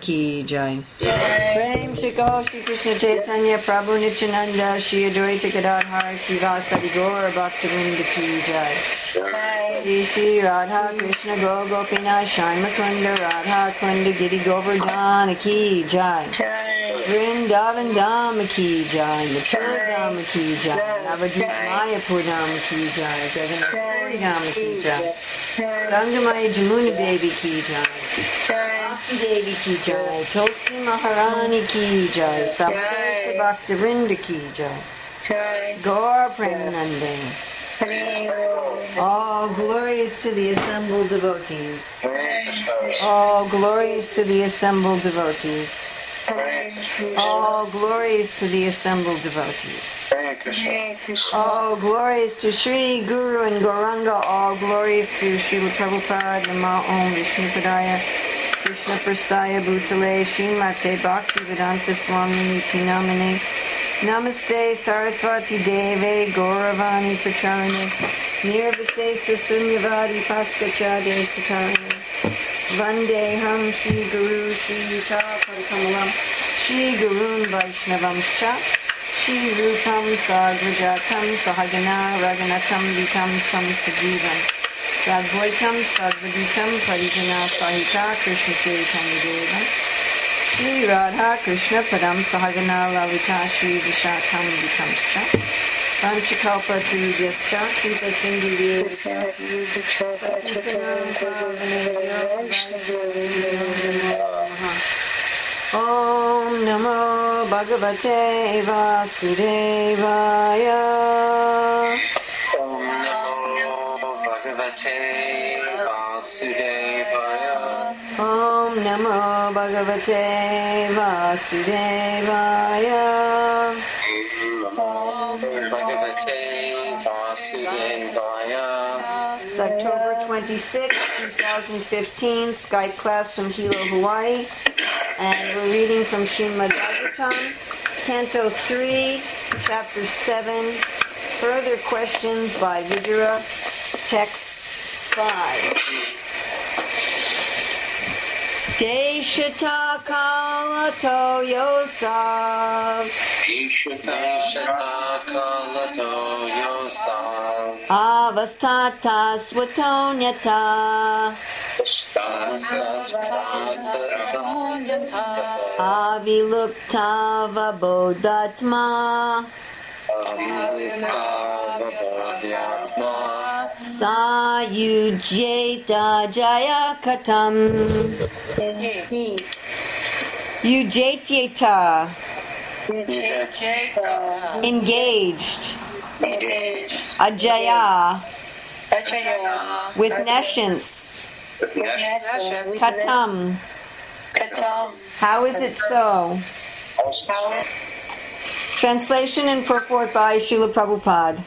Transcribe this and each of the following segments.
की जय प्रेम श्री कहो श्री कृष्ण चैतन्य प्रभु नित्यानंद श्री अद्वैत गदाधर श्रीवासदि गौर भक्तवृंद की जय श्री श्री राधा कृष्ण गो गोपीनाथ श्याम कुंड राधा कुंड गिरि गोवर्धन की जय वृंदावन धाम की जय मथुरा धाम की जय नवद्वीप मायापुर धाम की जय जगन्नाथ धाम की जय गंगमाई जमुनी देवी की जय Bhakti Devi ki jai, Tulsi Maharani ki jai, Sabhata Bhakti Rinda ki jai, Gaur Premanande. All glories to the assembled devotees. All glories to the assembled devotees. All glories to the assembled devotees. All glories to Sri Guru and Gauranga. All glories to Srila Prabhupada, Nama Om Vishnu Padaya. Krishna Prastaya Bhutale Srimate Bhakti Vedanta Swami Namane Namaste Saraswati Deve Gauravani Pracharane Nirvasesa Sunyavadi Paskachade Satarane Vandeham Shri Guru Shri Yuta Padakamalam Shri Gurun Vaishnavamscha Shri Rupam Sagrajatam Sahagana Raganatam Vitam Sam Sajivam सर्वोत्तम सर्वदीतम परिजना सहिता कृष्ण चेतन देवम श्री राधा कृष्ण परम सहगना लविता श्री विशाखम वितमश्च पंचकल्पतुभ्यश्च कृतसिन्धुभ्यश्च ॐ नमो भगवते वासुदेवाय ॐ नमो Om Bhagavate Vasudevaya. Namo Bhagavate Vasudevaya. It's October 26, 2015, Skype class from Hilo, Hawaii. And we're reading from Srimad Bhagavatam, Canto 3, Chapter 7. Further questions by Vidura, Text 5. Deshata kalato yosav Ishata Kalato Yosav. avastata swatonyata aviluptava bodhatma sayujeta jayakatam ujatyeta engaged. Ajaya. With nescience. Katam. How is it so? Translation and purport by Srila Prabhupada.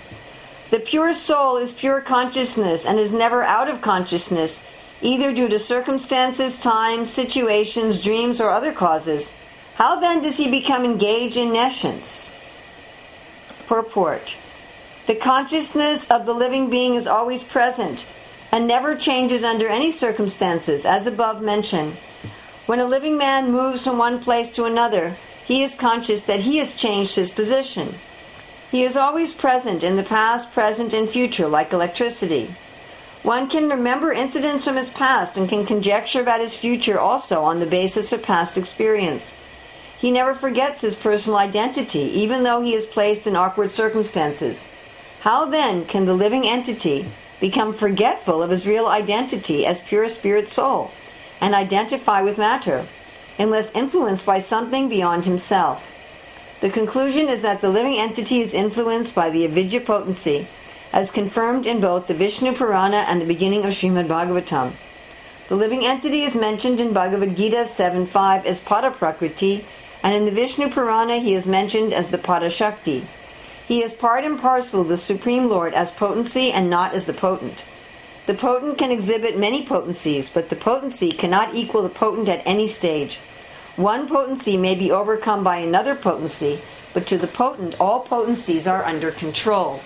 The pure soul is pure consciousness and is never out of consciousness, either due to circumstances, time, situations, dreams, or other causes. How then does he become engaged in nescience? Purport. The consciousness of the living being is always present and never changes under any circumstances, as above mentioned. When a living man moves from one place to another, he is conscious that he has changed his position. He is always present in the past, present, and future, like electricity. One can remember incidents from his past and can conjecture about his future also on the basis of past experience. He never forgets his personal identity, even though he is placed in awkward circumstances. How then can the living entity become forgetful of his real identity as pure spirit soul and identify with matter, unless influenced by something beyond himself? The conclusion is that the living entity is influenced by the avidya potency, as confirmed in both the Vishnu Purana and the beginning of Srimad Bhagavatam. The living entity is mentioned in Bhagavad Gita 7.5 as Para Prakriti, and in the Vishnu Purana he is mentioned as the Para Shakti. He is part and parcel of the Supreme Lord as potency and not as the potent. The potent can exhibit many potencies, but the potency cannot equal the potent at any stage. One potency may be overcome by another potency, but to the potent, all potencies are under control.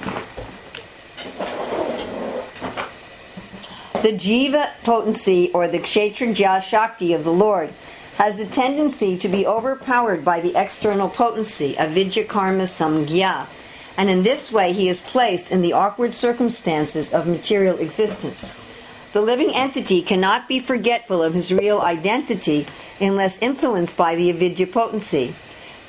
The jiva potency, or the kshetrajna Shakti of the Lord, has a tendency to be overpowered by the external potency, avidya karma samgya, and in this way he is placed in the awkward circumstances of material existence. The living entity cannot be forgetful of his real identity unless influenced by the avidya potency.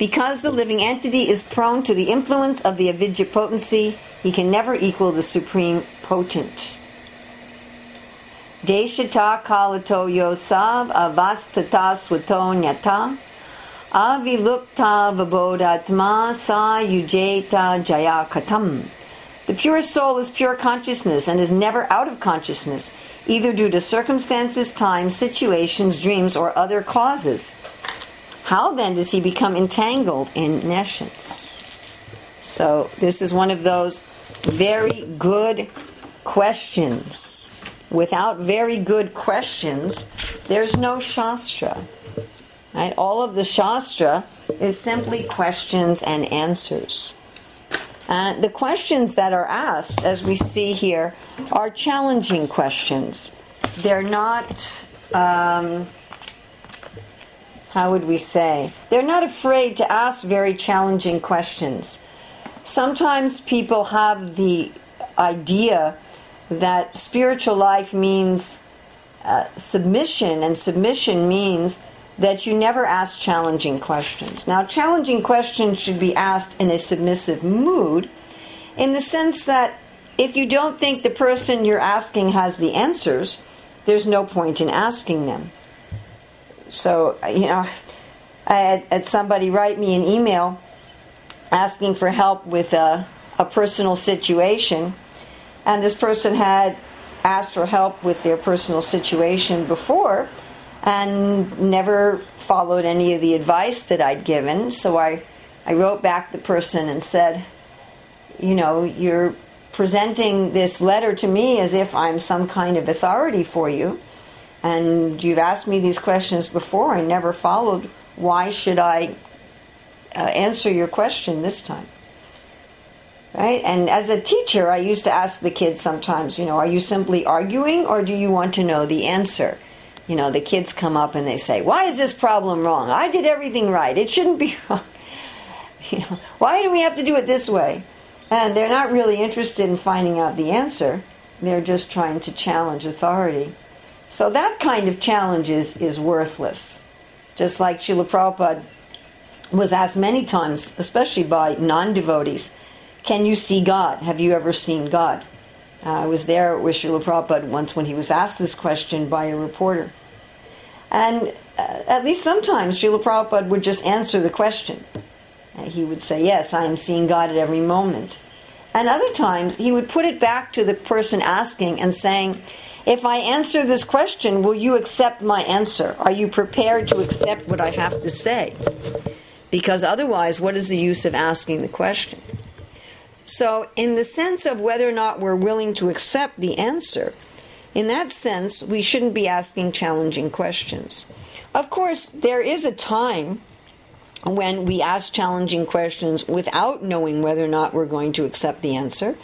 Because the living entity is prone to the influence of the avidya potency, he can never equal the supreme potent. Deshata kalato yosav avastata swato nyata avilukta vabodatma sa yujeta jayakatam. The pure soul is pure consciousness and is never out of consciousness, either due to circumstances, time, situations, dreams, or other causes. How then does he become entangled in nescience? So, this is one of those very good questions without very good questions, there's no Shastra. Right? All of the Shastra is simply questions and answers. And the questions that are asked, as we see here, are challenging questions. They're not, um, how would we say? They're not afraid to ask very challenging questions. Sometimes people have the idea that spiritual life means uh, submission, and submission means that you never ask challenging questions. Now, challenging questions should be asked in a submissive mood, in the sense that if you don't think the person you're asking has the answers, there's no point in asking them. So, you know, I had, had somebody write me an email asking for help with a, a personal situation and this person had asked for help with their personal situation before and never followed any of the advice that I'd given. So I, I wrote back the person and said, You know, you're presenting this letter to me as if I'm some kind of authority for you. And you've asked me these questions before. I never followed. Why should I uh, answer your question this time? Right? And as a teacher, I used to ask the kids sometimes, you know, are you simply arguing or do you want to know the answer? You know, the kids come up and they say, why is this problem wrong? I did everything right. It shouldn't be wrong. You know, why do we have to do it this way? And they're not really interested in finding out the answer. They're just trying to challenge authority. So that kind of challenge is, is worthless. Just like Srila Prabhupada was asked many times, especially by non devotees, can you see God? Have you ever seen God? Uh, I was there with Srila Prabhupada once when he was asked this question by a reporter. And uh, at least sometimes Srila Prabhupada would just answer the question. Uh, he would say, Yes, I am seeing God at every moment. And other times he would put it back to the person asking and saying, If I answer this question, will you accept my answer? Are you prepared to accept what I have to say? Because otherwise, what is the use of asking the question? So, in the sense of whether or not we're willing to accept the answer, in that sense, we shouldn't be asking challenging questions. Of course, there is a time when we ask challenging questions without knowing whether or not we're going to accept the answer.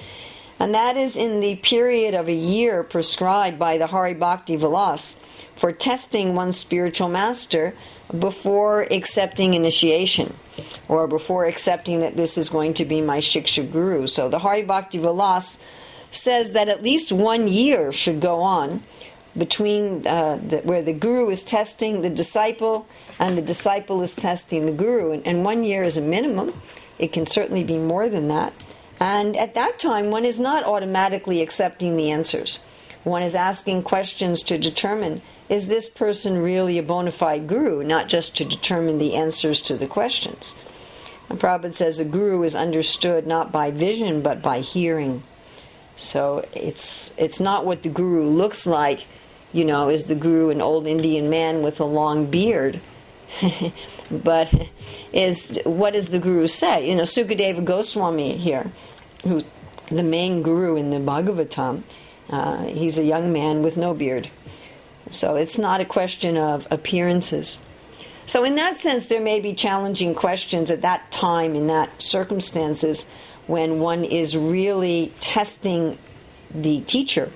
And that is in the period of a year prescribed by the Hari Bhakti Vilas for testing one's spiritual master before accepting initiation or before accepting that this is going to be my Shiksha Guru. So the Hari Bhakti Vilas says that at least one year should go on between uh, the, where the Guru is testing the disciple and the disciple is testing the Guru. And, and one year is a minimum. It can certainly be more than that. And at that time, one is not automatically accepting the answers. One is asking questions to determine is this person really a bona fide guru, not just to determine the answers to the questions? And Prabhupada says a guru is understood not by vision but by hearing. So it's it's not what the guru looks like, you know, is the guru an old Indian man with a long beard? but is what does the guru say? You know, Sukadeva Goswami here, who the main guru in the Bhagavatam, uh, he's a young man with no beard. So it's not a question of appearances. So, in that sense, there may be challenging questions at that time, in that circumstances, when one is really testing the teacher.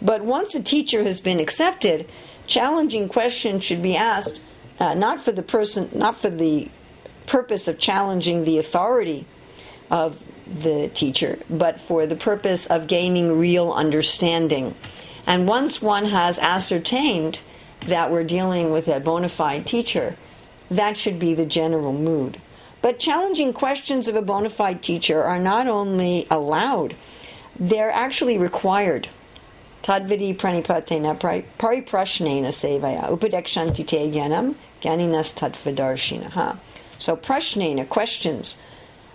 But once a teacher has been accepted, challenging questions should be asked uh, not for the person, not for the purpose of challenging the authority of the teacher, but for the purpose of gaining real understanding. And once one has ascertained that we're dealing with a bona fide teacher, that should be the general mood. But challenging questions of a bona fide teacher are not only allowed, they're actually required. Tadvidi pranipatena pariprashnena sevaya upadekshanti te gyanam ganinas tattvadarshinaha. So prashnena, questions.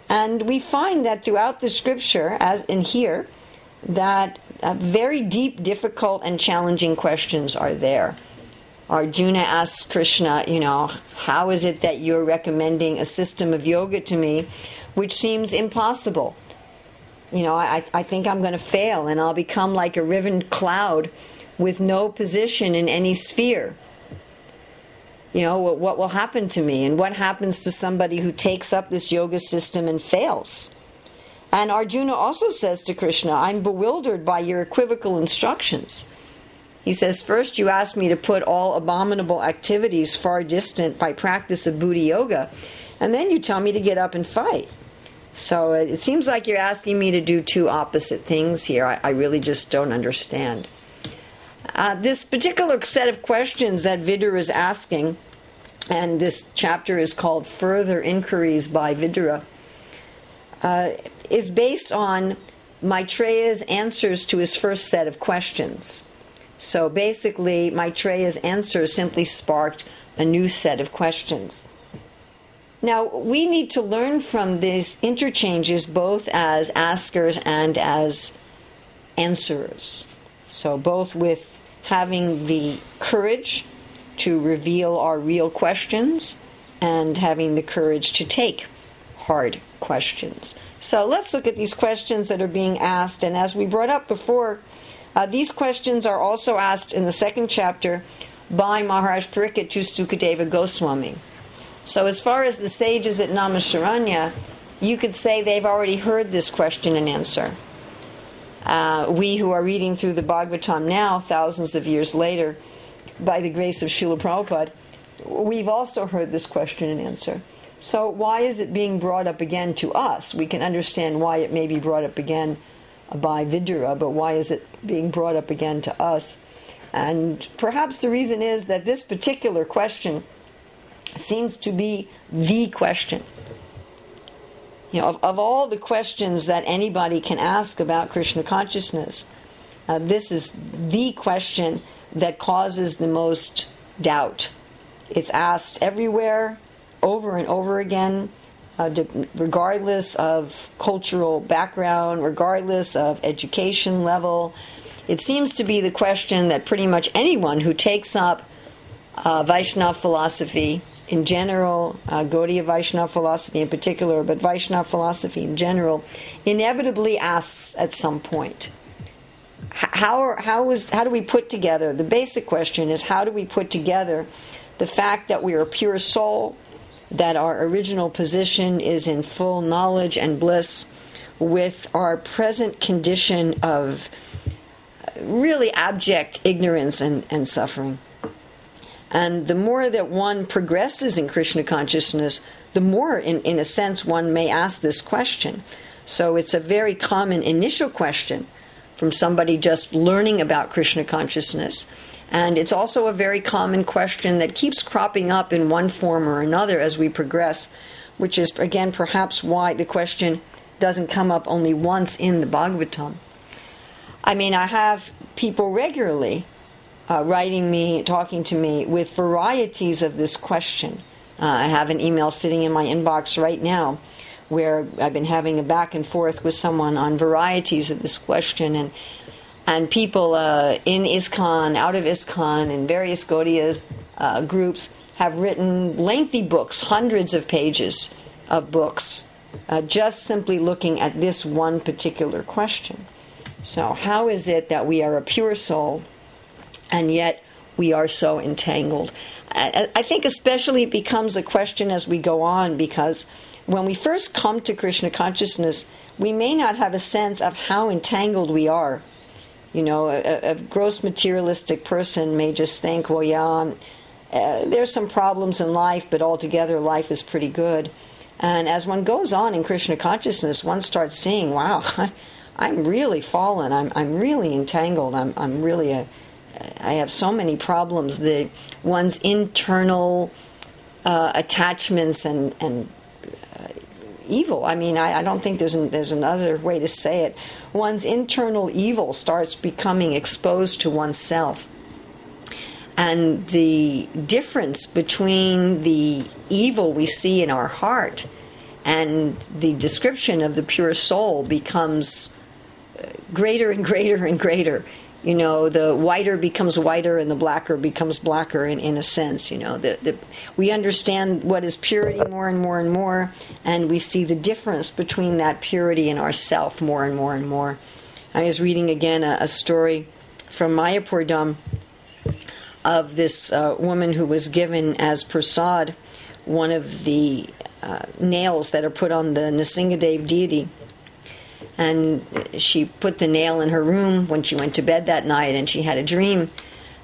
And we find that throughout the scripture, as in here, that uh, very deep, difficult, and challenging questions are there. Arjuna asks Krishna, you know, how is it that you're recommending a system of yoga to me which seems impossible? You know, I, I think I'm going to fail and I'll become like a riven cloud with no position in any sphere. You know, what, what will happen to me and what happens to somebody who takes up this yoga system and fails? And Arjuna also says to Krishna, I'm bewildered by your equivocal instructions. He says, First, you ask me to put all abominable activities far distant by practice of buddhi yoga, and then you tell me to get up and fight. So uh, it seems like you're asking me to do two opposite things here. I, I really just don't understand. Uh, this particular set of questions that Vidura is asking, and this chapter is called Further Inquiries by Vidura, uh, is based on Maitreya's answers to his first set of questions. So basically, Maitreya's answers simply sparked a new set of questions. Now, we need to learn from these interchanges both as askers and as answerers. So, both with having the courage to reveal our real questions and having the courage to take hard questions. So, let's look at these questions that are being asked. And as we brought up before, uh, these questions are also asked in the second chapter by Maharaj Parikshit to Sukadeva Goswami. So, as far as the sages at Naimisharanya, you could say they've already heard this question and answer. Uh, we who are reading through the Bhagavatam now, thousands of years later, by the grace of Srila Prabhupada, we've also heard this question and answer. So, why is it being brought up again to us? We can understand why it may be brought up again by Vidura, but why is it being brought up again to us? And perhaps the reason is that this particular question seems to be the question. You know, of, of all the questions that anybody can ask about Krishna consciousness, uh, this is the question that causes the most doubt. It's asked everywhere, over and over again uh, regardless of cultural background, regardless of education level. It seems to be the question that pretty much anyone who takes up uh, philosophy in general, uh, Gaudiya Vaishnava philosophy in particular, but Vaishnava philosophy in general, inevitably asks at some point. How, are, how, is, how do we put together? The basic question is how do we put together the fact that we are pure soul, that our original position is in full knowledge and bliss with our present condition of really abject ignorance and, and suffering. And the more that one progresses in Krishna consciousness, the more, in, in a sense, one may ask this question. So it's a very common initial question from somebody just learning about Krishna consciousness. And it's also a very common question that keeps cropping up in one form or another as we progress, which is, again, perhaps why the question doesn't come up only once in the Bhagavatam. I mean, I have people regularly uh, writing me, talking to me with varieties of this question. Uh, I have an email sitting in my inbox right now where I've been having a back and forth with someone on varieties of this question, and and people uh, in ISKCON, out of ISKCON, and various Gaudiya uh, groups have written lengthy books, hundreds of pages of books, uh, just simply looking at this one particular question. So, how is it that we are a pure soul and yet we are so entangled? I, I think, especially, it becomes a question as we go on because when we first come to Krishna consciousness, we may not have a sense of how entangled we are you know, a, a gross materialistic person may just think, well, yeah, I'm, uh, there's some problems in life, but altogether life is pretty good. And as one goes on in Krishna consciousness, one starts seeing, wow, I, I'm really fallen. I'm, I'm really entangled. I'm, I'm really a, I have so many problems. The one's internal uh, attachments and and evil. I mean, I, I don't think there's an, there's another way to say it. One's internal evil starts becoming exposed to oneself, and the difference between the evil we see in our heart and the description of the pure soul becomes uh, greater and greater and greater you know the whiter becomes whiter and the blacker becomes blacker in, in a sense you know the, the, we understand what is purity more and more and more and we see the difference between that purity and ourself more and more and more. I was reading again a, a story from mayapur of this uh, woman who was given as prasad one of the uh, nails that are put on the Nrsingadev deity and she put the nail in her room when she went to bed that night, and she had a dream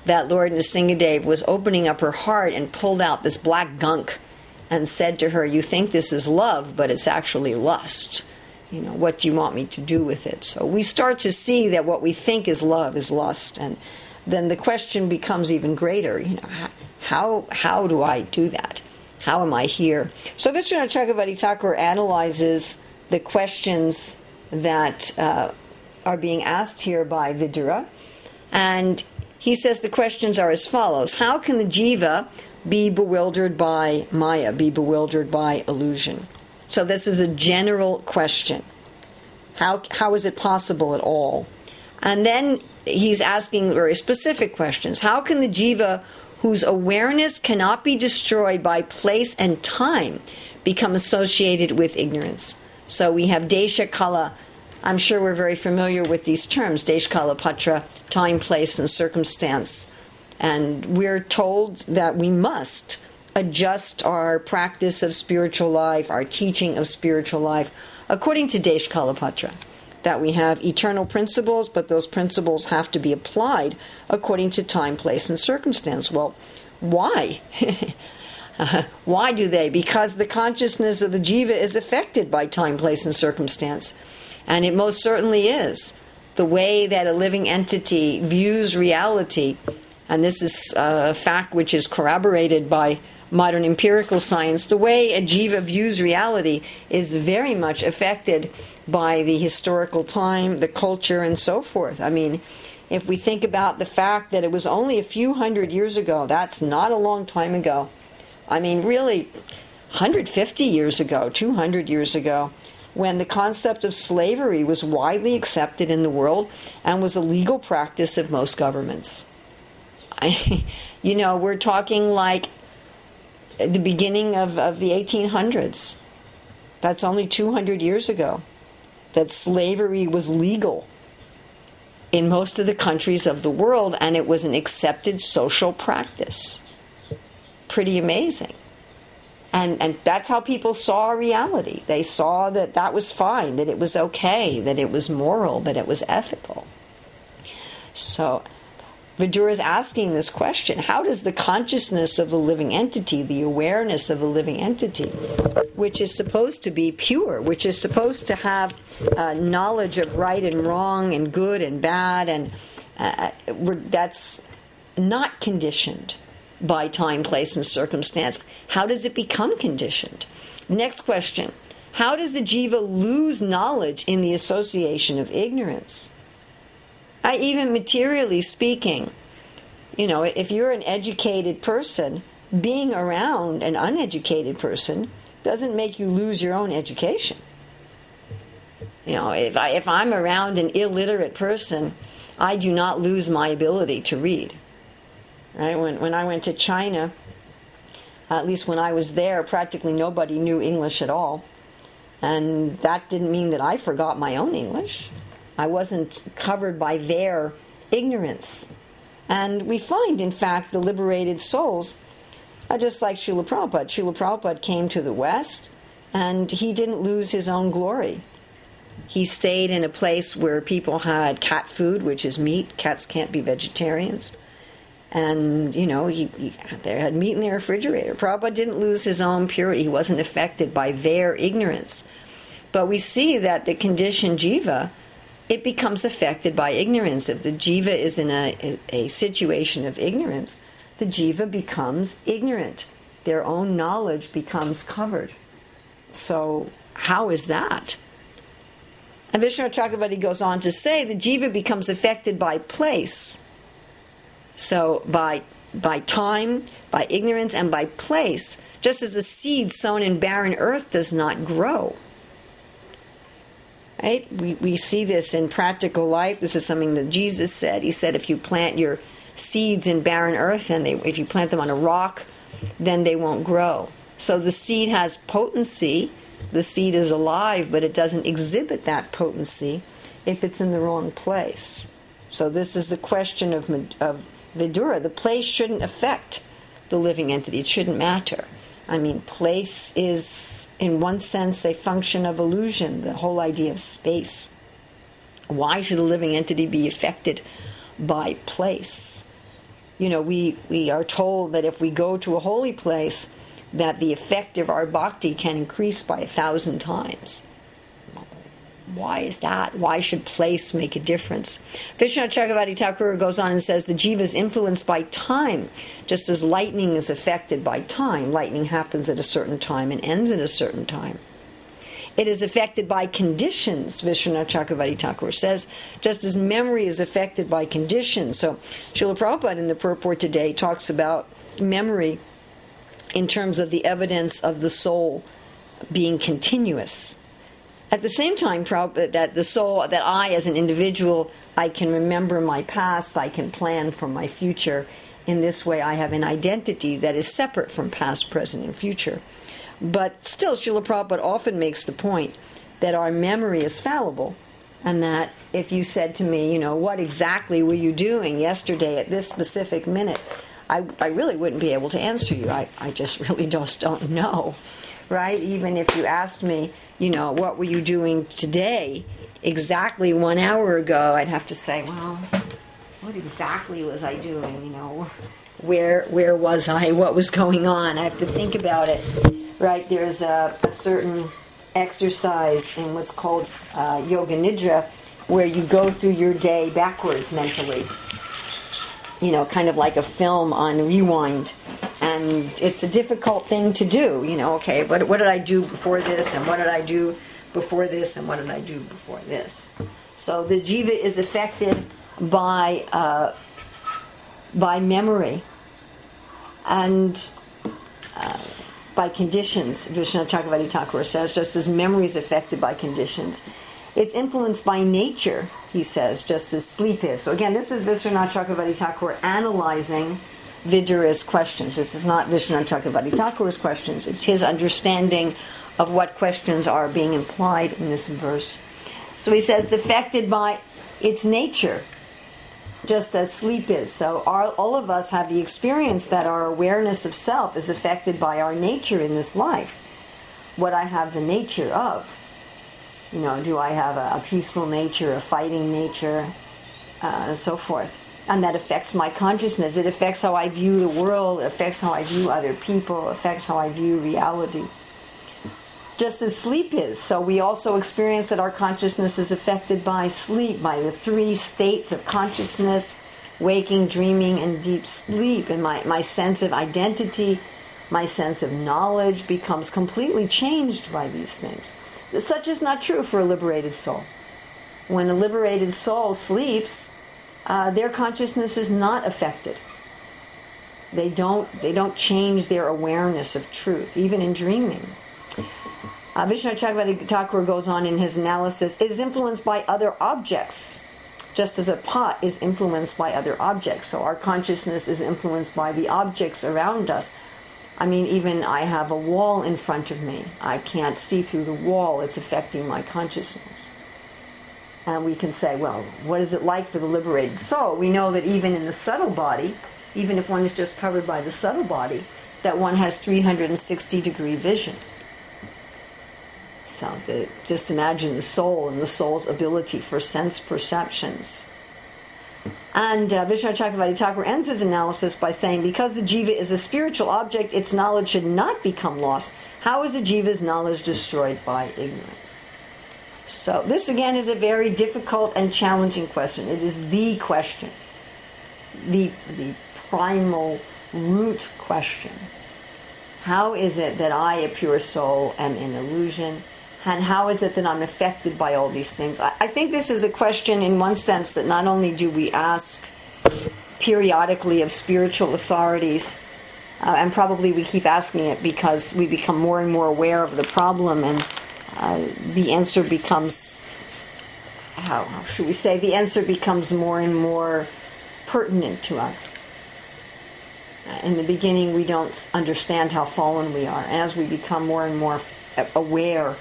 that Lord Nrsingadev was opening up her heart and pulled out this black gunk and said to her, You think this is love, but it's actually lust. You know, what do you want me to do with it? So we start to see that what we think is love is lust, and then the question becomes even greater. You know, how how do I do that? How am I here? So Vishwanath Chakravarti Thakur analyzes the questions that uh, are being asked here by Vidura. And he says the questions are as follows How can the jiva be bewildered by maya, be bewildered by illusion? So, this is a general question. How, how is it possible at all? And then he's asking very specific questions. How can the jiva, whose awareness cannot be destroyed by place and time, become associated with ignorance? So we have Desha Kala. I'm sure we're very familiar with these terms Kala time, place, and circumstance. And we're told that we must adjust our practice of spiritual life, our teaching of spiritual life, according to Desh Kalapatra. That we have eternal principles, but those principles have to be applied according to time, place, and circumstance. Well, why? Uh, why do they? Because the consciousness of the jiva is affected by time, place, and circumstance. And it most certainly is. The way that a living entity views reality, and this is a fact which is corroborated by modern empirical science, the way a jiva views reality is very much affected by the historical time, the culture, and so forth. I mean, if we think about the fact that it was only a few hundred years ago, that's not a long time ago. I mean, really, 150 years ago, 200 years ago, when the concept of slavery was widely accepted in the world and was a legal practice of most governments. I, you know, we're talking like the beginning of, of the 1800s. That's only 200 years ago that slavery was legal in most of the countries of the world and it was an accepted social practice. Pretty amazing and and that's how people saw reality. They saw that that was fine that it was okay that it was moral that it was ethical. So Vidura is asking this question. How does the consciousness of the living entity, the awareness of the living entity, which is supposed to be pure, which is supposed to have uh, knowledge of right and wrong and good and bad, and uh, that's not conditioned by time, place, and circumstance. How does it become conditioned? Next question How does the jiva lose knowledge in the association of ignorance? I, even materially speaking, you know, if you're an educated person, being around an uneducated person doesn't make you lose your own education. You know, if, I, if I'm around an illiterate person, I do not lose my ability to read. Right? When, when I went to China, at least when I was there, practically nobody knew English at all. And that didn't mean that I forgot my own English. I wasn't covered by their ignorance. And we find, in fact, the liberated souls, just like Srila Prabhupada. Srila Prabhupada came to the West and he didn't lose his own glory. He stayed in a place where people had cat food, which is meat. Cats can't be vegetarians and you know he, he, they had meat in their refrigerator. Prabhupada didn't lose his own purity; he wasn't affected by their ignorance. But we see that the conditioned jiva, it becomes affected by ignorance. If the jiva is in a, a, situation of ignorance, the jiva becomes ignorant. Their own knowledge becomes covered. So how is that? And Vishwanath Chakravarti goes on to say the jiva becomes affected by place so by by time, by ignorance, and by place, just as a seed sown in barren earth does not grow. Right? We, we see this in practical life. This is something that Jesus said. He said, if you plant your seeds in barren earth and they, if you plant them on a rock, then they won't grow. So the seed has potency. The seed is alive, but it doesn't exhibit that potency if it's in the wrong place. So this is the question of, of Vidura, the place shouldn't affect the living entity. It shouldn't matter. I mean, place is, in one sense, a function of illusion, the whole idea of space. Why should a living entity be affected by place? You know, we, we are told that if we go to a holy place, that the effect of our bhakti can increase by a thousand times. Why is that? Why should place make a difference? Vishwanath Chakravarti Thakur goes on and says the jiva is influenced by time, just as lightning is affected by time. Lightning happens at a certain time and ends at a certain time. It is affected by conditions, Vishwanath Chakravarti Thakur says, just as memory is affected by conditions. So, Srila Prabhupada in the purport today talks about memory in terms of the evidence of the soul being continuous at the same time, that the soul, that I as an individual, I can remember my past, I can plan for my future. In this way, I have an identity that is separate from past, present, and future. But still, Srila Prabhupada often makes the point that our memory is fallible, and that if you said to me, you know, what exactly were you doing yesterday at this specific minute, I, I really wouldn't be able to answer you. I, I just really just don't know, right? Even if you asked me, you know, what were you doing today? Exactly one hour ago, I'd have to say, well, what exactly was I doing? You know, where where was I? What was going on? I have to think about it. Right? There's a, a certain exercise in what's called uh, yoga nidra, where you go through your day backwards mentally. You know, kind of like a film on rewind and it's a difficult thing to do. You know, okay, what, what did I do before this, and what did I do before this, and what did I do before this? So the jiva is affected by uh, by memory and uh, by conditions. Vishwanath Chakravarti Thakur says, just as memory is affected by conditions. It's influenced by nature, he says, just as sleep is. So again, this is Vishwanath Chakravarti Thakur analyzing Vidura's questions. This is not Vishwanath Chakravarti Thakur's questions. It's his understanding of what questions are being implied in this verse. So he says, affected by its nature, just as sleep is. So our, all of us have the experience that our awareness of self is affected by our nature in this life. What I have the nature of. You know, do I have a, a peaceful nature, a fighting nature, uh, and so forth and that affects my consciousness. It affects how I view the world, affects how I view other people, affects how I view reality. Just as sleep is. So we also experience that our consciousness is affected by sleep, by the three states of consciousness waking, dreaming, and deep sleep. And my, my sense of identity, my sense of knowledge becomes completely changed by these things. Such is not true for a liberated soul. When a liberated soul sleeps, uh, their consciousness is not affected. They don't, they don't change their awareness of truth, even in dreaming. Uh, Vishwanath Thakur goes on in his analysis, it is influenced by other objects, just as a pot is influenced by other objects. So our consciousness is influenced by the objects around us. I mean, even I have a wall in front of me. I can't see through the wall. It's affecting my consciousness and we can say, well, what is it like for the liberated soul? We know that even in the subtle body, even if one is just covered by the subtle body, that one has 360 degree vision. So the, just imagine the soul and the soul's ability for sense perceptions. And uh, Vishwanath Chakravarti Thakur ends his analysis by saying, because the jiva is a spiritual object, its knowledge should not become lost. How is a jiva's knowledge destroyed by ignorance? So this again is a very difficult and challenging question. It is the question, the the primal root question. How is it that I, a pure soul, am in illusion? And how is it that I'm affected by all these things? I, I think this is a question, in one sense, that not only do we ask periodically of spiritual authorities, uh, and probably we keep asking it because we become more and more aware of the problem, and uh, the answer becomes, how, how should we say, the answer becomes more and more pertinent to us. In the beginning, we don't understand how fallen we are. As we become more and more aware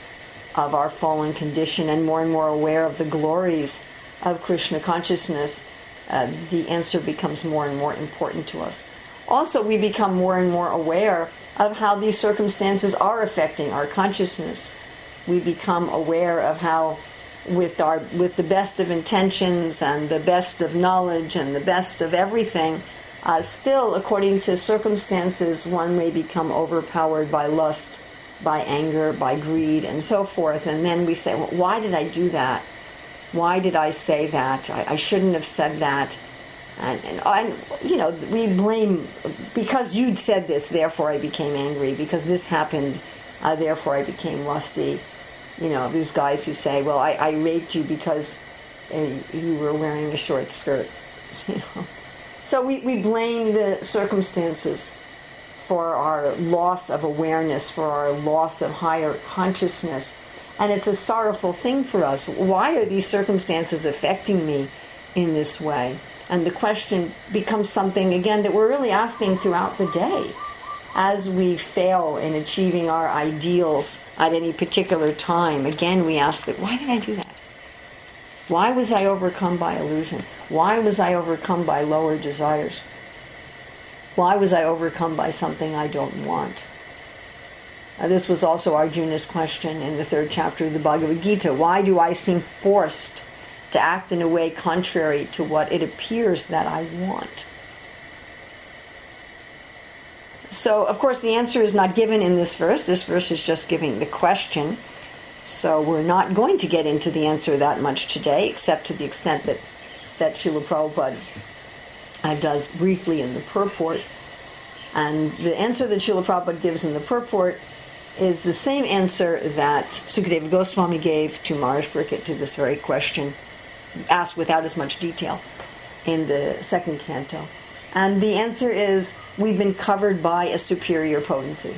of our fallen condition and more and more aware of the glories of Krishna consciousness, uh, the answer becomes more and more important to us. Also, we become more and more aware of how these circumstances are affecting our consciousness. We become aware of how, with our with the best of intentions and the best of knowledge and the best of everything, uh, still, according to circumstances, one may become overpowered by lust, by anger, by greed, and so forth. And then we say, well, why did I do that? Why did I say that? I, I shouldn't have said that. And, and, and, you know, we blame, because you'd said this, therefore I became angry. Because this happened, uh, therefore I became lusty. You know, there's guys who say, well, I, I raped you because uh, you were wearing a short skirt. You know. So we, we blame the circumstances for our loss of awareness, for our loss of higher consciousness. And it's a sorrowful thing for us. Why are these circumstances affecting me in this way? And the question becomes something, again, that we're really asking throughout the day. As we fail in achieving our ideals at any particular time, again, we ask that, why did I do that? Why was I overcome by illusion? Why was I overcome by lower desires? Why was I overcome by something I don't want? This was also Arjuna's question in the third chapter of the Bhagavad Gita. Why do I seem forced to act in a way contrary to what it appears that I want? So, of course, the answer is not given in this verse. This verse is just giving the question. So, we're not going to get into the answer that much today, except to the extent that, that Srila Prabhupada uh, does briefly in the purport. And the answer that Srila Prabhupada gives in the purport is the same answer that Sukadeva Goswami gave to Maharaj Parikshit to this very question, asked without as much detail in the second canto. And the answer is we've been covered by a superior potency.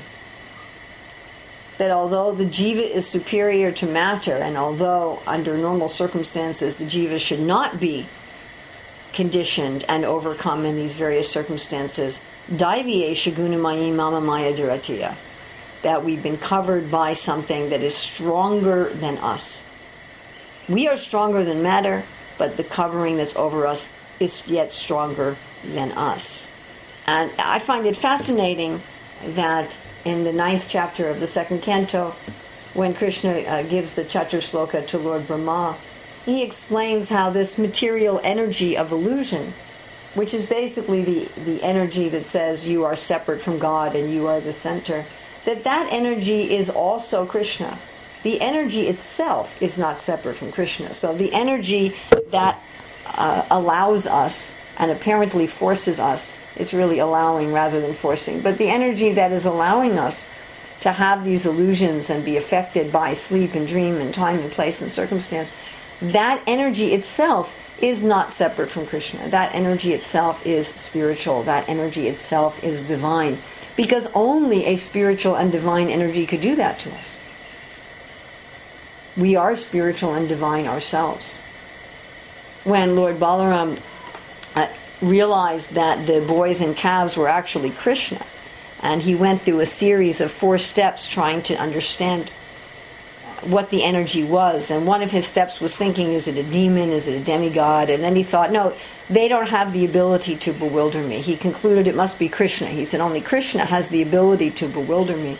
That although the jiva is superior to matter, and although under normal circumstances the jiva should not be conditioned and overcome in these various circumstances, Daiviye Mama Maya Duratiya, that we've been covered by something that is stronger than us. We are stronger than matter, but the covering that's over us is yet stronger than us. And I find it fascinating that in the ninth chapter of the second canto, when Krishna uh, gives the Chatur Sloka to Lord Brahma, he explains how this material energy of illusion, which is basically the, the energy that says you are separate from God and you are the center, that that energy is also Krishna. The energy itself is not separate from Krishna. So the energy that uh, allows us and apparently forces us, it's really allowing rather than forcing, but the energy that is allowing us to have these illusions and be affected by sleep and dream and time and place and circumstance, that energy itself is not separate from Krishna. That energy itself is spiritual. That energy itself is divine. Because only a spiritual and divine energy could do that to us. We are spiritual and divine ourselves. When Lord Balaram uh, realized that the boys and calves were actually Krishna, and he went through a series of four steps trying to understand what the energy was. And one of his steps was thinking, is it a demon? Is it a demigod? And then he thought, no, they don't have the ability to bewilder me. He concluded it must be Krishna. He said, only Krishna has the ability to bewilder me.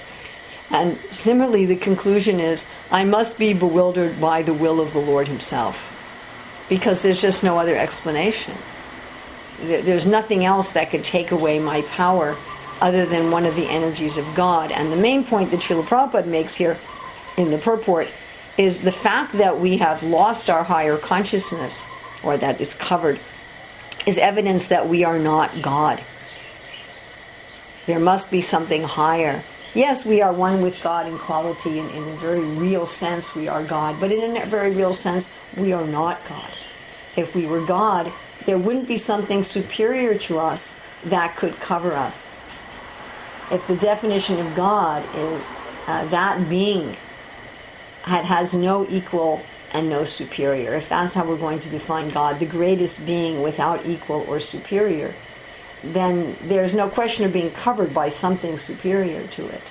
And similarly, the conclusion is, I must be bewildered by the will of the Lord Himself. Because there's just no other explanation. there's nothing else that could take away my power other than one of the energies of God. And the main point that Srila Prabhupada makes here in the purport is the fact that we have lost our higher consciousness, or that it's covered, is evidence that we are not God. There must be something higher. Yes, we are one with God in quality, and in a very real sense, we are God. But in a very real sense, we are not God. If we were God, there wouldn't be something superior to us that could cover us. If the definition of God is uh, that being that has no equal and no superior, if that's how we're going to define God, the greatest being without equal or superior, then there's no question of being covered by something superior to it.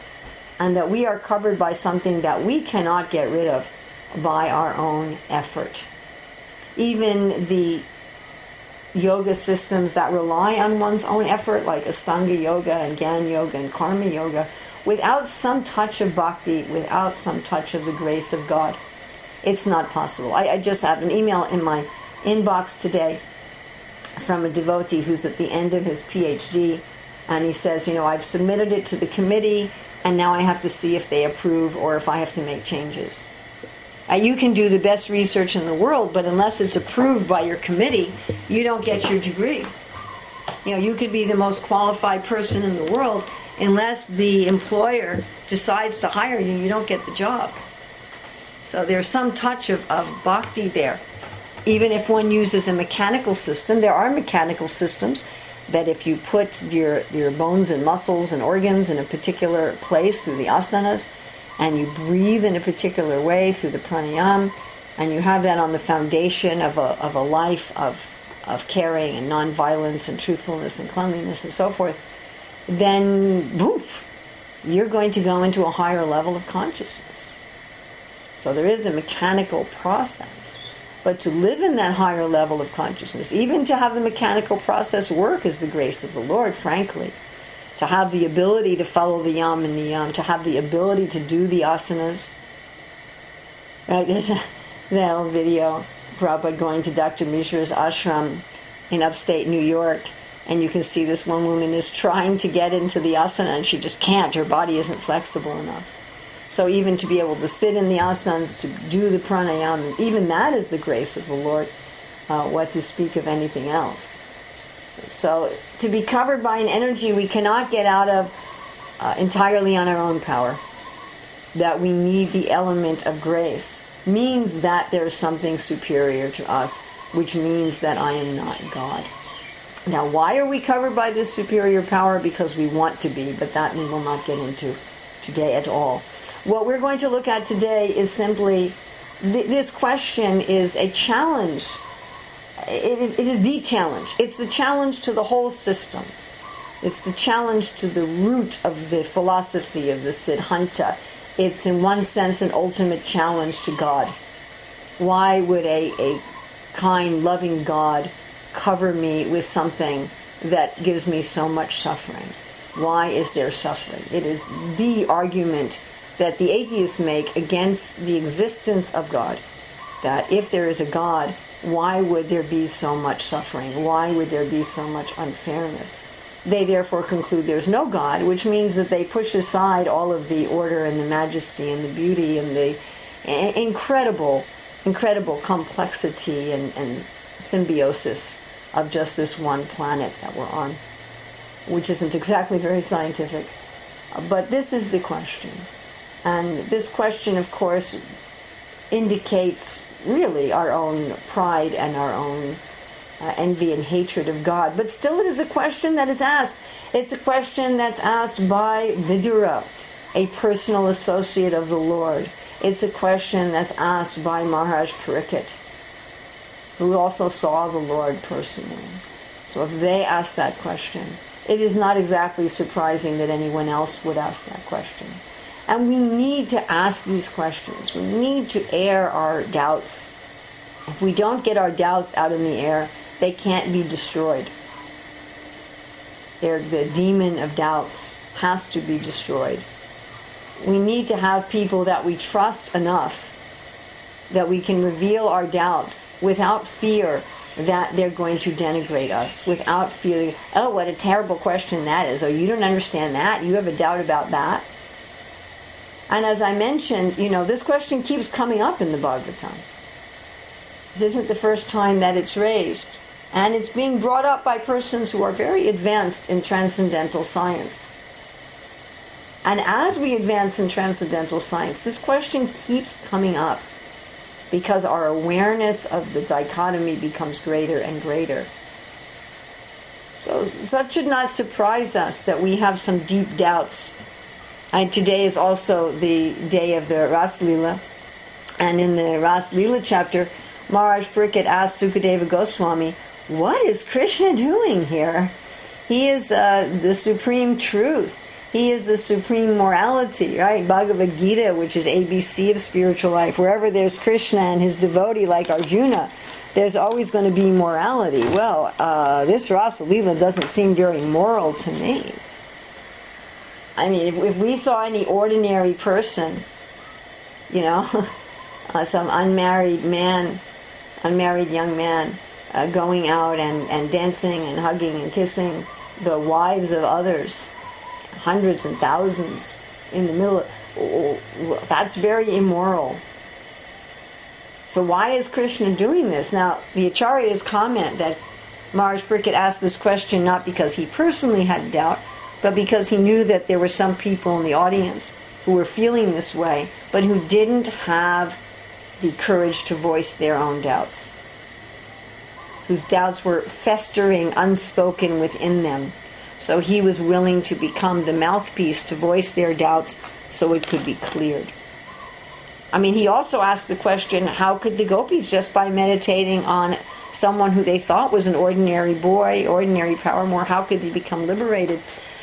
And that we are covered by something that we cannot get rid of by our own effort. Even the yoga systems that rely on one's own effort, like Ashtanga Yoga and Gyan Yoga and Karma Yoga, without some touch of bhakti, without some touch of the grace of God, it's not possible. I, I just have an email in my inbox today from a devotee who's at the end of his PhD, and he says, You know, I've submitted it to the committee, and now I have to see if they approve or if I have to make changes. Uh, you can do the best research in the world, but unless it's approved by your committee, you don't get your degree. You know, you could be the most qualified person in the world, unless the employer decides to hire you, you don't get the job. So there's some touch of, of bhakti there. Even if one uses a mechanical system, there are mechanical systems that if you put your, your bones and muscles and organs in a particular place through the asanas, and you breathe in a particular way through the pranayam, and you have that on the foundation of a, of a life of, of caring and nonviolence and truthfulness and cleanliness and so forth, then boof, you're going to go into a higher level of consciousness. So there is a mechanical process. But to live in that higher level of consciousness, even to have the mechanical process work, is the grace of the Lord, frankly to have the ability to follow the yam and niyam, to have the ability to do the asanas. Right? There's a, that old video, Prabhupada going to Dr. Mishra's ashram in upstate New York, and you can see this one woman is trying to get into the asana and she just can't. Her body isn't flexible enough. So even to be able to sit in the asanas, to do the pranayama, even that is the grace of the Lord. Uh, what to speak of anything else? So to be covered by an energy we cannot get out of uh, entirely on our own power, that we need the element of grace, means that there's something superior to us, which means that I am not God. Now, why are we covered by this superior power? Because we want to be, but that we will not get into today at all. What we're going to look at today is simply th- this question is a challenge it is, it is the challenge. It's the challenge to the whole system. It's the challenge to the root of the philosophy of the Siddhanta. It's, in one sense, an ultimate challenge to God. Why would a, a kind, loving God cover me with something that gives me so much suffering? Why is there suffering? It is the argument that the atheists make against the existence of God. That if there is a God, why would there be so much suffering? Why would there be so much unfairness? They therefore conclude there's no God, which means that they push aside all of the order and the majesty and the beauty and the incredible, incredible complexity and, and symbiosis of just this one planet that we're on, which isn't exactly very scientific. But this is the question. And this question, of course, indicates really our own pride and our own uh, envy and hatred of God. But still, it is a question that is asked. It's a question that's asked by Vidura, a personal associate of the Lord. It's a question that's asked by Maharaj Parikshit, who also saw the Lord personally. So if they ask that question, it is not exactly surprising that anyone else would ask that question. And we need to ask these questions. We need to air our doubts. If we don't get our doubts out in the air, they can't be destroyed. They're, the demon of doubts has to be destroyed. We need to have people that we trust enough that we can reveal our doubts without fear that they're going to denigrate us without feeling, oh, what a terrible question that is. Oh, you don't understand that. You have a doubt about that. And as I mentioned, you know, this question keeps coming up in the Bhagavatam. This isn't the first time that it's raised. And it's being brought up by persons who are very advanced in transcendental science. And as we advance in transcendental science, this question keeps coming up because our awareness of the dichotomy becomes greater and greater. So that should not surprise us that we have some deep doubts. And today is also the day of the Ras Lila. And in the Ras Lila chapter, Maharaj Parikshit asked Sukadeva Goswami, What is Krishna doing here? He is uh, the supreme truth. He is the supreme morality, right? Bhagavad Gita, which is ABC of spiritual life. Wherever there's Krishna and his devotee like Arjuna, there's always going to be morality. Well, uh, this Rasa Lila doesn't seem very moral to me. I mean, if, if we saw any ordinary person, you know, uh, some unmarried man, unmarried young man, uh, going out and, and dancing and hugging and kissing the wives of others, hundreds and thousands in the middle. Of, that's very immoral. So why is Krishna doing this? Now, the Acharyas comment that Maharaj Parikshit asked this question not because he personally had doubt, but because he knew that there were some people in the audience who were feeling this way, but who didn't have the courage to voice their own doubts, whose doubts were festering unspoken within them. So he was willing to become the mouthpiece to voice their doubts so it could be cleared. I mean, he also asked the question how could the gopis, just by meditating on someone who they thought was an ordinary boy, ordinary power more, how could they become liberated?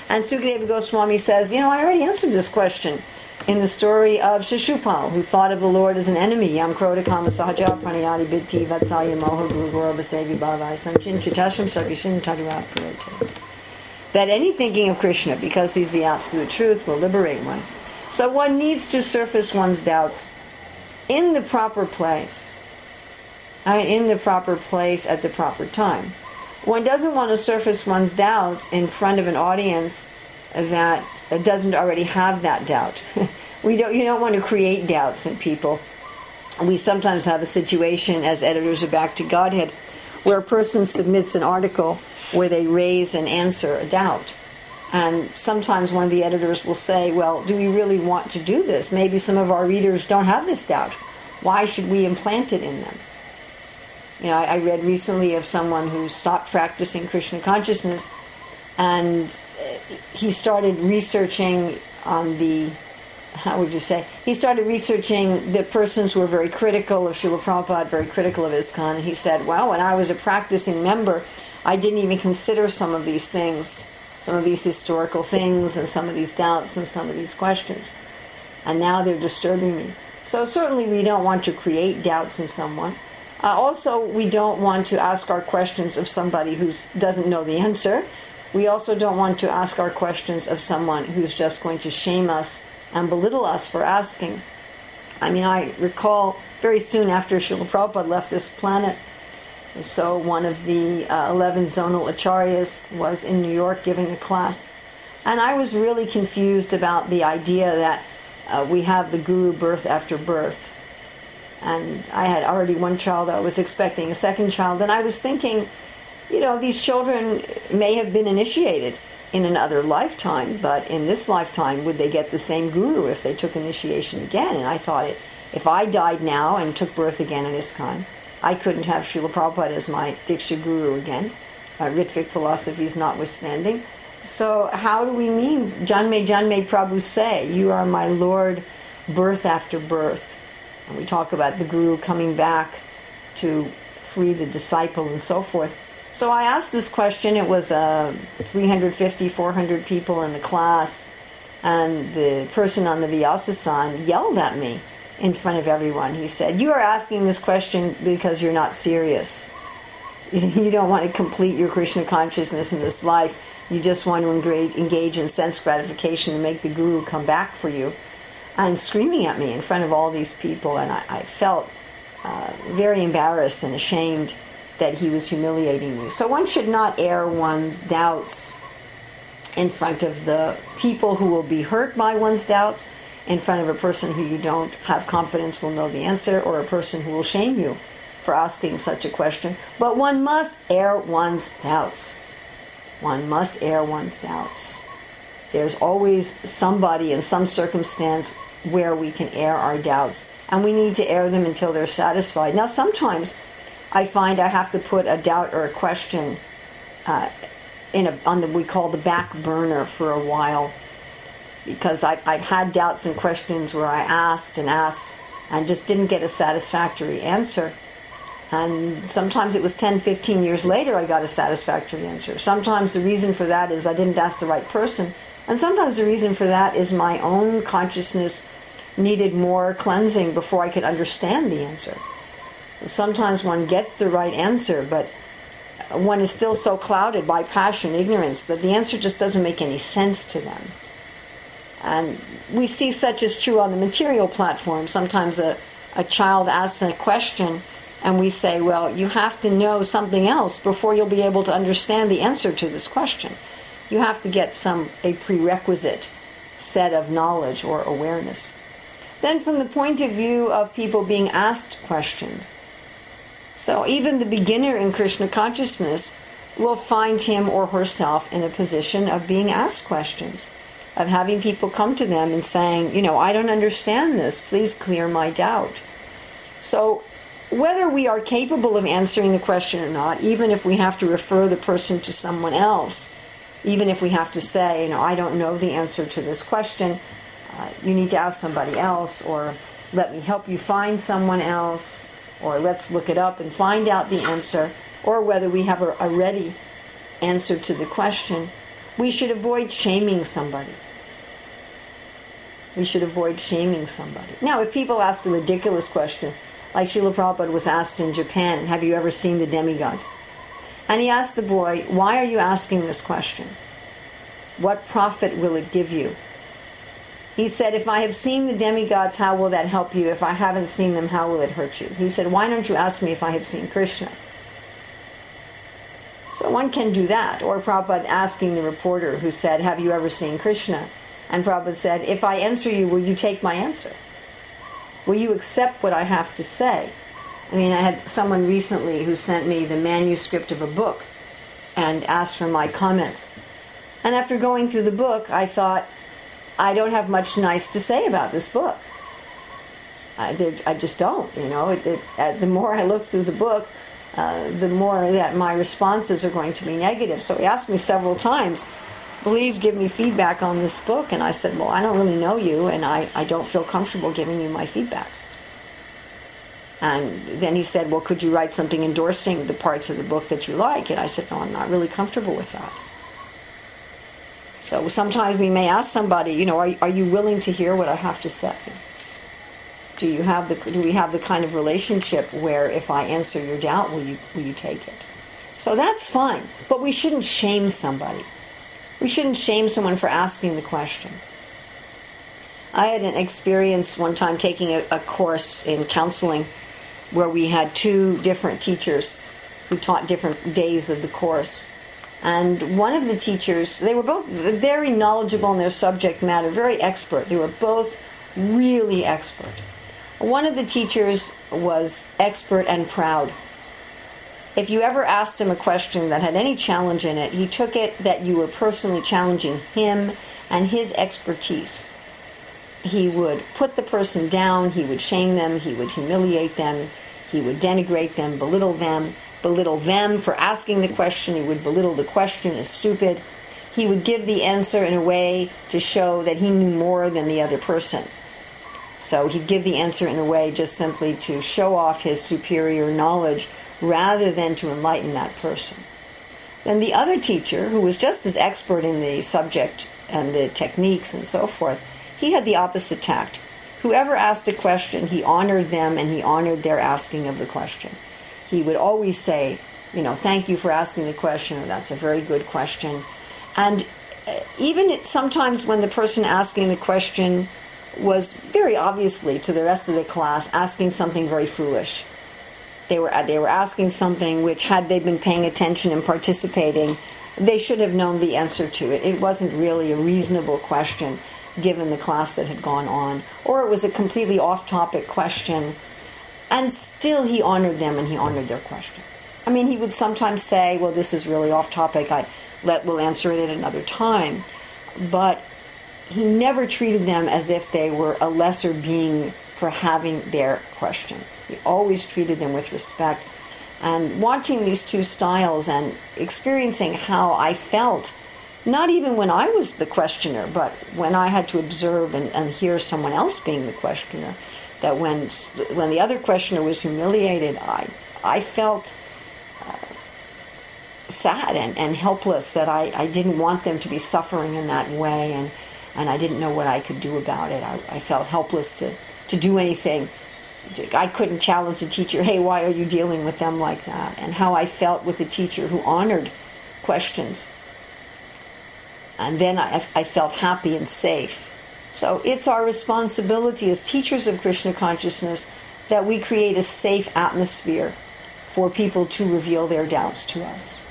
And Sukadeva Goswami says, you know, I already answered this question in the story of Shishupal, who thought of the Lord as an enemy. Yam Kroda Kama Sahaja Pranayati Bidti Vatsalya Moha Guru Basevi Bhavai Sanchin Chitasham Sarvishin Tadirat that any thinking of Krishna, because he's the absolute truth, will liberate one. So one needs to surface one's doubts in the proper place, right? in the proper place at the proper time. One doesn't want to surface one's doubts in front of an audience that doesn't already have that doubt. we don't, you don't want to create doubts in people. We sometimes have a situation as editors of Back to Godhead where a person submits an article where they raise and answer a doubt. And sometimes one of the editors will say, Well, do we really want to do this? Maybe some of our readers don't have this doubt. Why should we implant it in them? You know, I, I read recently of someone who stopped practicing Krishna consciousness and uh, he started researching on the how would you say? He started researching the persons who were very critical of Srila Prabhupada, very critical of ISKCON. And he said, well, when I was a practicing member, I didn't even consider some of these things, some of these historical things, and some of these doubts and some of these questions. And now they're disturbing me. So certainly we don't want to create doubts in someone. Uh, also, we don't want to ask our questions of somebody who doesn't know the answer. We also don't want to ask our questions of someone who's just going to shame us and belittle us for asking. I mean, I recall very soon after Srila Prabhupada left this planet, so one of the uh, 11 zonal acharyas was in New York giving a class. And I was really confused about the idea that uh, we have the guru birth after birth. And I had already one child, I was expecting a second child, and I was thinking, you know, these children may have been initiated in another lifetime, but in this lifetime, would they get the same guru if they took initiation again? And I thought, if I died now and took birth again in ISKCON, I couldn't have Srila Prabhupada as my Diksha guru again, uh, Ritvik philosophies notwithstanding. So, how do we mean, Janme Janme Prabhu say, You are my Lord, birth after birth? And we talk about the guru coming back to free the disciple and so forth. So I asked this question. It was uh, 350, 400 people in the class, and the person on the Vyasasan yelled at me in front of everyone. He said, You are asking this question because you're not serious. You don't want to complete your Krishna consciousness in this life. You just want to engage in sense gratification and make the guru come back for you. And screaming at me in front of all these people, and I, I felt uh, very embarrassed and ashamed that he was humiliating me. So one should not air one's doubts in front of the people who will be hurt by one's doubts, in front of a person who you don't have confidence will know the answer, or a person who will shame you for asking such a question. But one must air one's doubts. One must air one's doubts. There's always somebody in some circumstance where we can air our doubts, and we need to air them until they're satisfied. Now, sometimes I find I have to put a doubt or a question uh, in a, on the we call the back burner for a while because I've, I've had doubts and questions where I asked and asked and just didn't get a satisfactory answer. And sometimes it was 10, 15 years later I got a satisfactory answer. Sometimes the reason for that is I didn't ask the right person. And sometimes the reason for that is my own consciousness needed more cleansing before I could understand the answer. Sometimes one gets the right answer, but one is still so clouded by passion, ignorance, that the answer just doesn't make any sense to them. And we see such as true on the material platform. Sometimes a, a child asks a question, and we say, Well, you have to know something else before you'll be able to understand the answer to this question. You have to get some a prerequisite set of knowledge or awareness. Then, from the point of view of people being asked questions, so even the beginner in Krishna consciousness will find him or herself in a position of being asked questions, of having people come to them and saying, you know, I don't understand this, please clear my doubt. So whether we are capable of answering the question or not, even if we have to refer the person to someone else, even if we have to say, you know, I don't know the answer to this question, uh, you need to ask somebody else, or let me help you find someone else, or let's look it up and find out the answer, or whether we have a, a ready answer to the question, we should avoid shaming somebody. We should avoid shaming somebody. Now, if people ask a ridiculous question, like Srila Prabhupada was asked in Japan, have you ever seen the demigods? And he asked the boy, why are you asking this question? What profit will it give you? He said, If I have seen the demigods, how will that help you? If I haven't seen them, how will it hurt you? He said, Why don't you ask me if I have seen Krishna? So one can do that. Or Prabhupada asking the reporter who said, Have you ever seen Krishna? And Prabhupada said, If I answer you, will you take my answer? Will you accept what I have to say? I mean, I had someone recently who sent me the manuscript of a book and asked for my comments. And after going through the book, I thought, I don't have much nice to say about this book. I, I just don't, you know. It, it, uh, the more I look through the book, uh, the more that my responses are going to be negative. So he asked me several times, please give me feedback on this book. And I said, well, I don't really know you, and I, I don't feel comfortable giving you my feedback. And then he said, well, could you write something endorsing the parts of the book that you like? And I said, no, I'm not really comfortable with that. So sometimes we may ask somebody, you know, are, are you willing to hear what I have to say? Do you have the do we have the kind of relationship where if I answer your doubt, will you will you take it? So that's fine, but we shouldn't shame somebody. We shouldn't shame someone for asking the question. I had an experience one time taking a, a course in counseling where we had two different teachers who taught different days of the course. And one of the teachers, they were both very knowledgeable in their subject matter, very expert. They were both really expert. One of the teachers was expert and proud. If you ever asked him a question that had any challenge in it, he took it that you were personally challenging him and his expertise. He would put the person down, he would shame them, he would humiliate them, he would denigrate them, belittle them, belittle them for asking the question. He would belittle the question as stupid. He would give the answer in a way to show that he knew more than the other person. So he'd give the answer in a way just simply to show off his superior knowledge rather than to enlighten that person. Then the other teacher, who was just as expert in the subject and the techniques and so forth, he had the opposite tact. Whoever asked a question, he honored them and he honored their asking of the question he would always say, you know, thank you for asking the question, or that's a very good question. And uh, even sometimes when the person asking the question was very obviously to the rest of the class asking something very foolish, they were they were asking something which, had they been paying attention and participating, they should have known the answer to it. It wasn't really a reasonable question given the class that had gone on, or it was a completely off-topic question. And still, he honored them and he honored their question. I mean, he would sometimes say, "Well, this is really off topic. I let we'll answer it at another time," but he never treated them as if they were a lesser being for having their question. He always treated them with respect. And watching these two styles and experiencing how I felt, not even when I was the questioner, but when I had to observe and, and hear someone else being the questioner, that when when the other questioner was humiliated, I I felt uh, sad and, and helpless that I, I didn't want them to be suffering in that way and, and I didn't know what I could do about it. I, I felt helpless to, to do anything. I couldn't challenge the teacher, hey, why are you dealing with them like that? And how I felt with a teacher who honored questions. And then I, I felt happy and safe. So it's our responsibility as teachers of Krishna consciousness that we create a safe atmosphere for people to reveal their doubts to us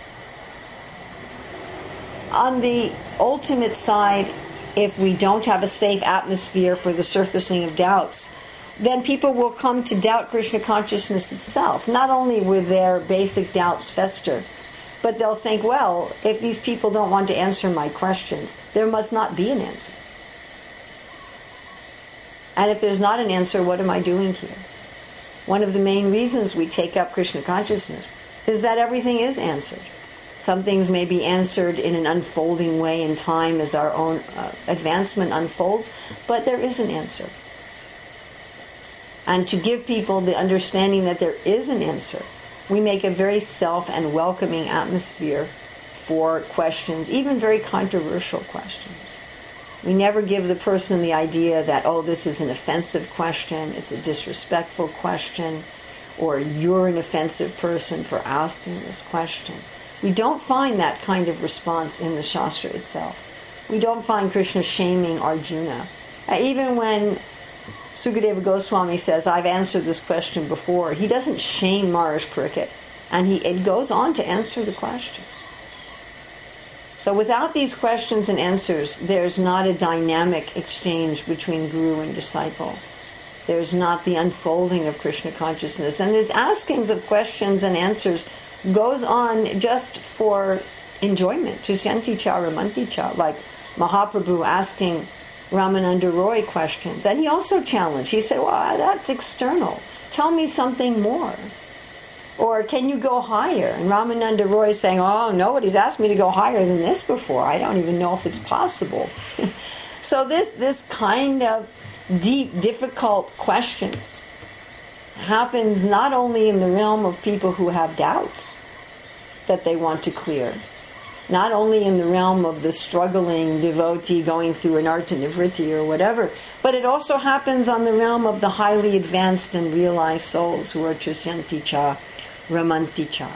on the ultimate side, if we don't have a safe atmosphere for the surfacing of doubts, then people will come to doubt Krishna consciousness itself. Not only will their basic doubts fester, but they'll think, well, if these people don't want to answer my questions, there must not be an answer. And if there's not an answer, what am I doing here? One of the main reasons we take up Krishna consciousness is that everything is answered. Some things may be answered in an unfolding way in time as our own uh, advancement unfolds, but there is an answer. And to give people the understanding that there is an answer, we make a very self and welcoming atmosphere for questions, even very controversial questions. We never give the person the idea that, oh, this is an offensive question, it's a disrespectful question, or you're an offensive person for asking this question. We don't find that kind of response in the Shastra itself. We don't find Krishna shaming Arjuna. Uh, even when Sukadeva Goswami says, I've answered this question before, he doesn't shame Maharaj Parikshit. And he it goes on to answer the question. So without these questions and answers, there's not a dynamic exchange between guru and disciple. There's not the unfolding of Krishna consciousness. And his askings of questions and answers goes on just for enjoyment, to Syanticha Ramanticha, like Mahaprabhu asking Ramananda Roy questions. And he also challenged. He said, Well, that's external. Tell me something more. Or can you go higher? And Ramananda Roy saying, Oh, nobody's asked me to go higher than this before. I don't even know if it's possible. so this this kind of deep, difficult questions happens not only in the realm of people who have doubts that they want to clear, not only in the realm of the struggling devotee going through an anartha nivritti or whatever, but it also happens on the realm of the highly advanced and realized souls who are Trisyanticha, Ramanticha.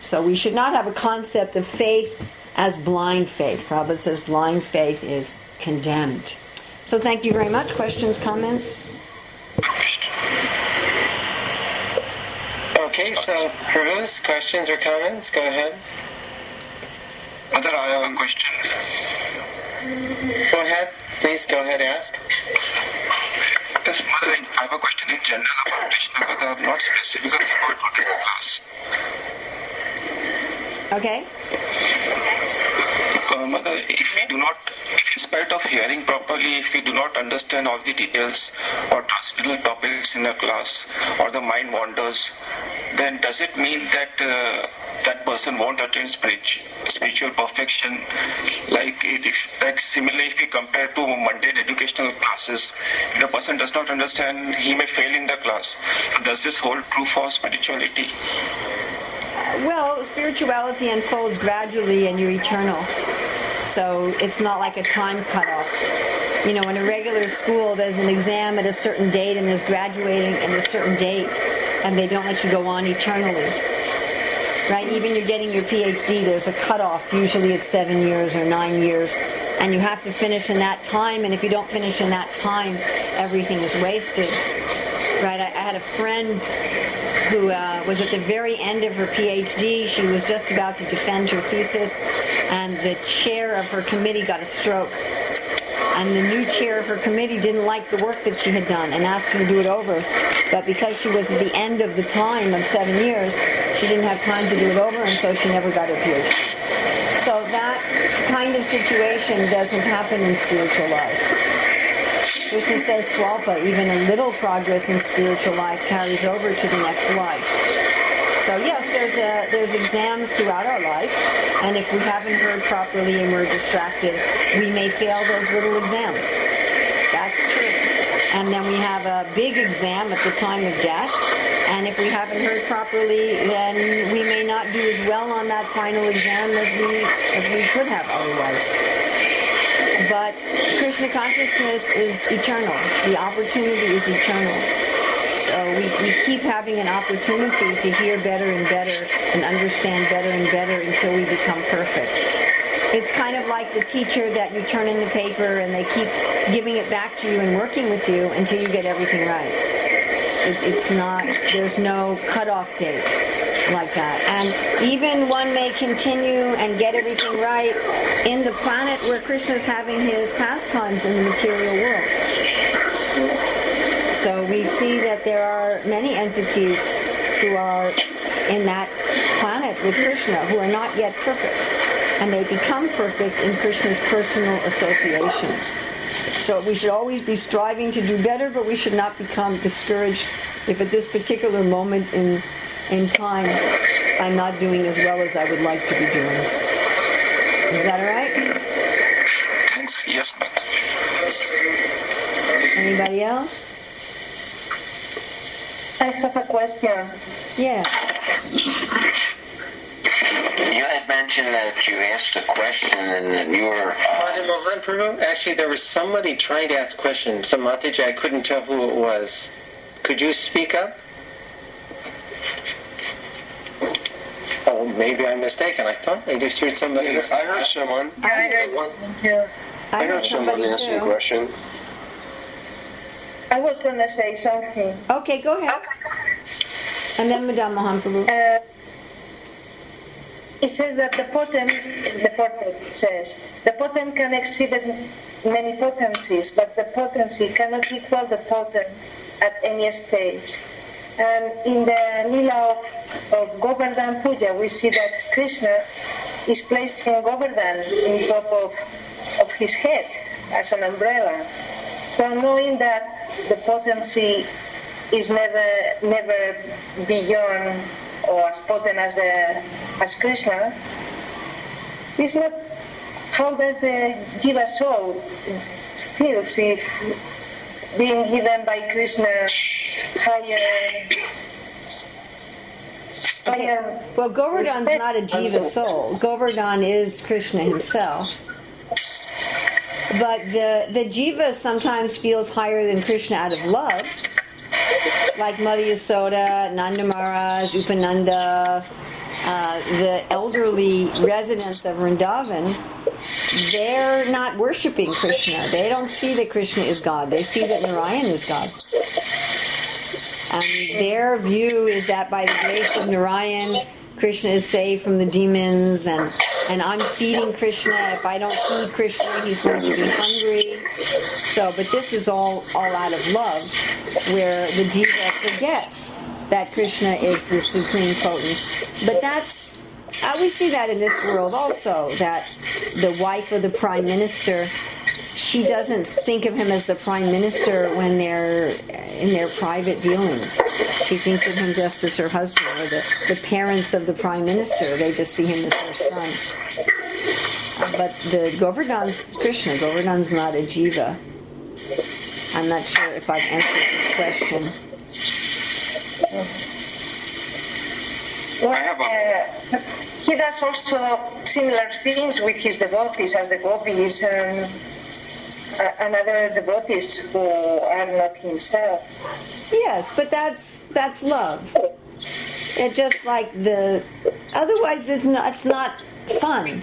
So we should not have a concept of faith as blind faith. Prabhupada says blind faith is condemned. So thank you very much. Questions, comments? Okay, so Bruce, questions or comments? Go ahead. Mother, I have a question. Go ahead. Please go ahead ask. Yes, Mother, I have a question in general about Krishna, but I'm not specifically about today's class. Okay. Mother, if we do not, if in spite of hearing properly, if we do not understand all the details or transcendental topics in a class, or the mind wanders, then does it mean that uh, that person won't attain spiritual, perfection? Like, if, like similarly, if we compare to mundane educational classes, if the person does not understand, he may fail in the class. Does this hold true for spirituality? Well, spirituality unfolds gradually and you're eternal. So it's not like a time cutoff. You know, in a regular school, there's an exam at a certain date and there's graduating at a certain date, and they don't let you go on eternally. Right? Even you're getting your PhD, there's a cutoff. Usually it's seven years or nine years, and you have to finish in that time, and if you don't finish in that time, everything is wasted. right? I, I had a friend who uh, was at the very end of her PhD. She was just about to defend her thesis, and the chair of her committee got a stroke. And the new chair of her committee didn't like the work that she had done and asked her to do it over. But because she was at the end of the time of seven years, she didn't have time to do it over, and so she never got her PhD. So that kind of situation doesn't happen in spiritual life. Krishna says swalpa, even a little progress in spiritual life carries over to the next life. So yes, there's a, there's exams throughout our life, and if we haven't heard properly and we're distracted, we may fail those little exams. That's true. And then we have a big exam at the time of death, and if we haven't heard properly, then we may not do as well on that final exam as we as we could have otherwise. But Krishna consciousness is eternal. The opportunity is eternal. So we, we keep having an opportunity to hear better and better and understand better and better until we become perfect. It's kind of like the teacher that you turn in the paper and they keep giving it back to you and working with you until you get everything right. It, it's not, there's no cutoff date like that. And even one may continue and get everything right in the planet where Krishna is having his pastimes in the material world. So we see that there are many entities who are in that planet with Krishna who are not yet perfect. And they become perfect in Krishna's personal association. So we should always be striving to do better, but we should not become discouraged if at this particular moment in, in time I'm not doing as well as I would like to be doing. Is that all right? Thanks. Yes, but Anybody else? I have a question. Yeah. You had mentioned that you asked a question and that you were. Madan Mohan Prabhu, actually there was somebody trying to ask a question. Some Mataji, I couldn't tell who it was. Could you speak up? Oh, maybe I'm mistaken. I thought I just heard somebody. I heard someone. I heard One- you. I heard someone somebody asking a question. I was going to say something. Okay, go ahead. And then Madan Mohan Uh, it says that the potent, the potent says, the potent can exhibit many potencies, but the potency cannot equal the potent at any stage. And in the Lila of, of Govardhan Puja, we see that Krishna is placing Govardhan in top of, of his head as an umbrella. So knowing that the potency is never never beyond or as potent as the as Krishna, it's not how does the Jiva soul feels if being given by Krishna higher higher Well, Govardhan's not a jiva soul. Govardhan is Krishna himself. But the, the jiva sometimes feels higher than Krishna out of love, like Mother Yasoda, Nanda Maharaj, Upananda, uh, the elderly residents of Vrindavan. They're not worshiping Krishna. They don't see that Krishna is God. They see that Narayan is God. And their view is that by the grace of Narayan, Krishna is saved from the demons, and, and I'm feeding Krishna. If I don't feed Krishna, he's going to be hungry. So, but this is all, all out of love, where the jiva forgets that Krishna is the supreme potent. But that's, we see that in this world also, that the wife of the prime minister she doesn't think of him as the prime minister when they're in their private dealings. She thinks of him just as her husband or the, the parents of the prime minister. They just see him as their son. But the Govardhan's Krishna. Govardhan's not a jiva. I'm not sure if I've answered your question. Well, I have a- uh, he does also similar things with his devotees as the gopis and, uh, and other devotees who are not himself. Yes, but that's that's love. It just like the otherwise it's not it's not fun.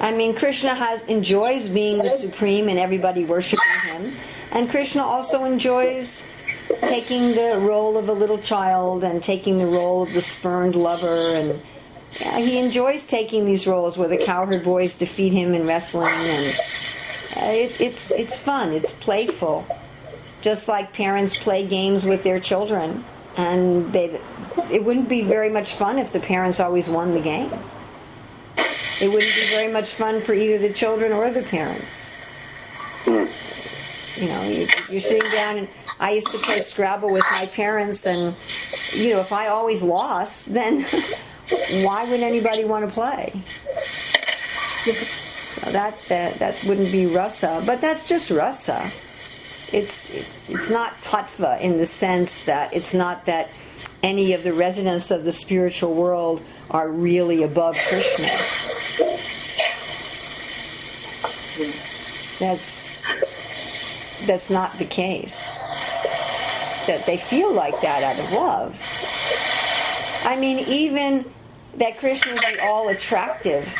I mean Krishna has enjoys being the supreme and everybody worshiping him. And Krishna also enjoys taking the role of a little child and taking the role of the spurned lover. And yeah, he enjoys taking these roles where the cowherd boys defeat him in wrestling. And uh, it, it's it's fun. It's playful. Just like parents play games with their children. And they it wouldn't be very much fun if the parents always won the game. It wouldn't be very much fun for either the children or the parents you know you, you're sitting down and i used to play scrabble with my parents and you know if i always lost then why would anybody want to play? So that that, that wouldn't be rasa but that's just rasa it's it's it's not tattva in the sense that it's not that any of the residents of the spiritual world are really above krishna. That's that's not the case. That they feel like that out of love. I mean, even that Krishna is all attractive.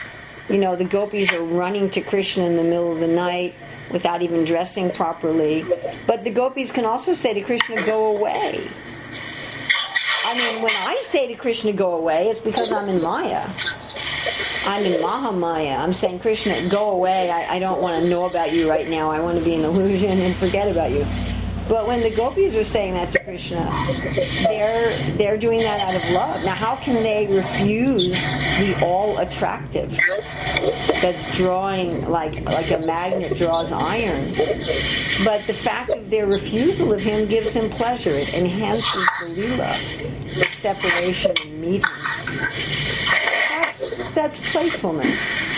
You know, the gopis are running to Krishna in the middle of the night without even dressing properly. But the gopis can also say to Krishna, go away. I mean, when I say to Krishna, go away, it's because I'm in Maya. I'm in Mahamaya. I'm saying, Krishna, go away. I, I don't want to know about you right now. I want to be an illusion and forget about you. But when the gopis are saying that to Krishna, they're they're doing that out of love. Now, how can they refuse the all attractive that's drawing like like a magnet draws iron? But the fact of their refusal of him gives him pleasure. It enhances the lila, the separation and meeting. So that's that's playfulness.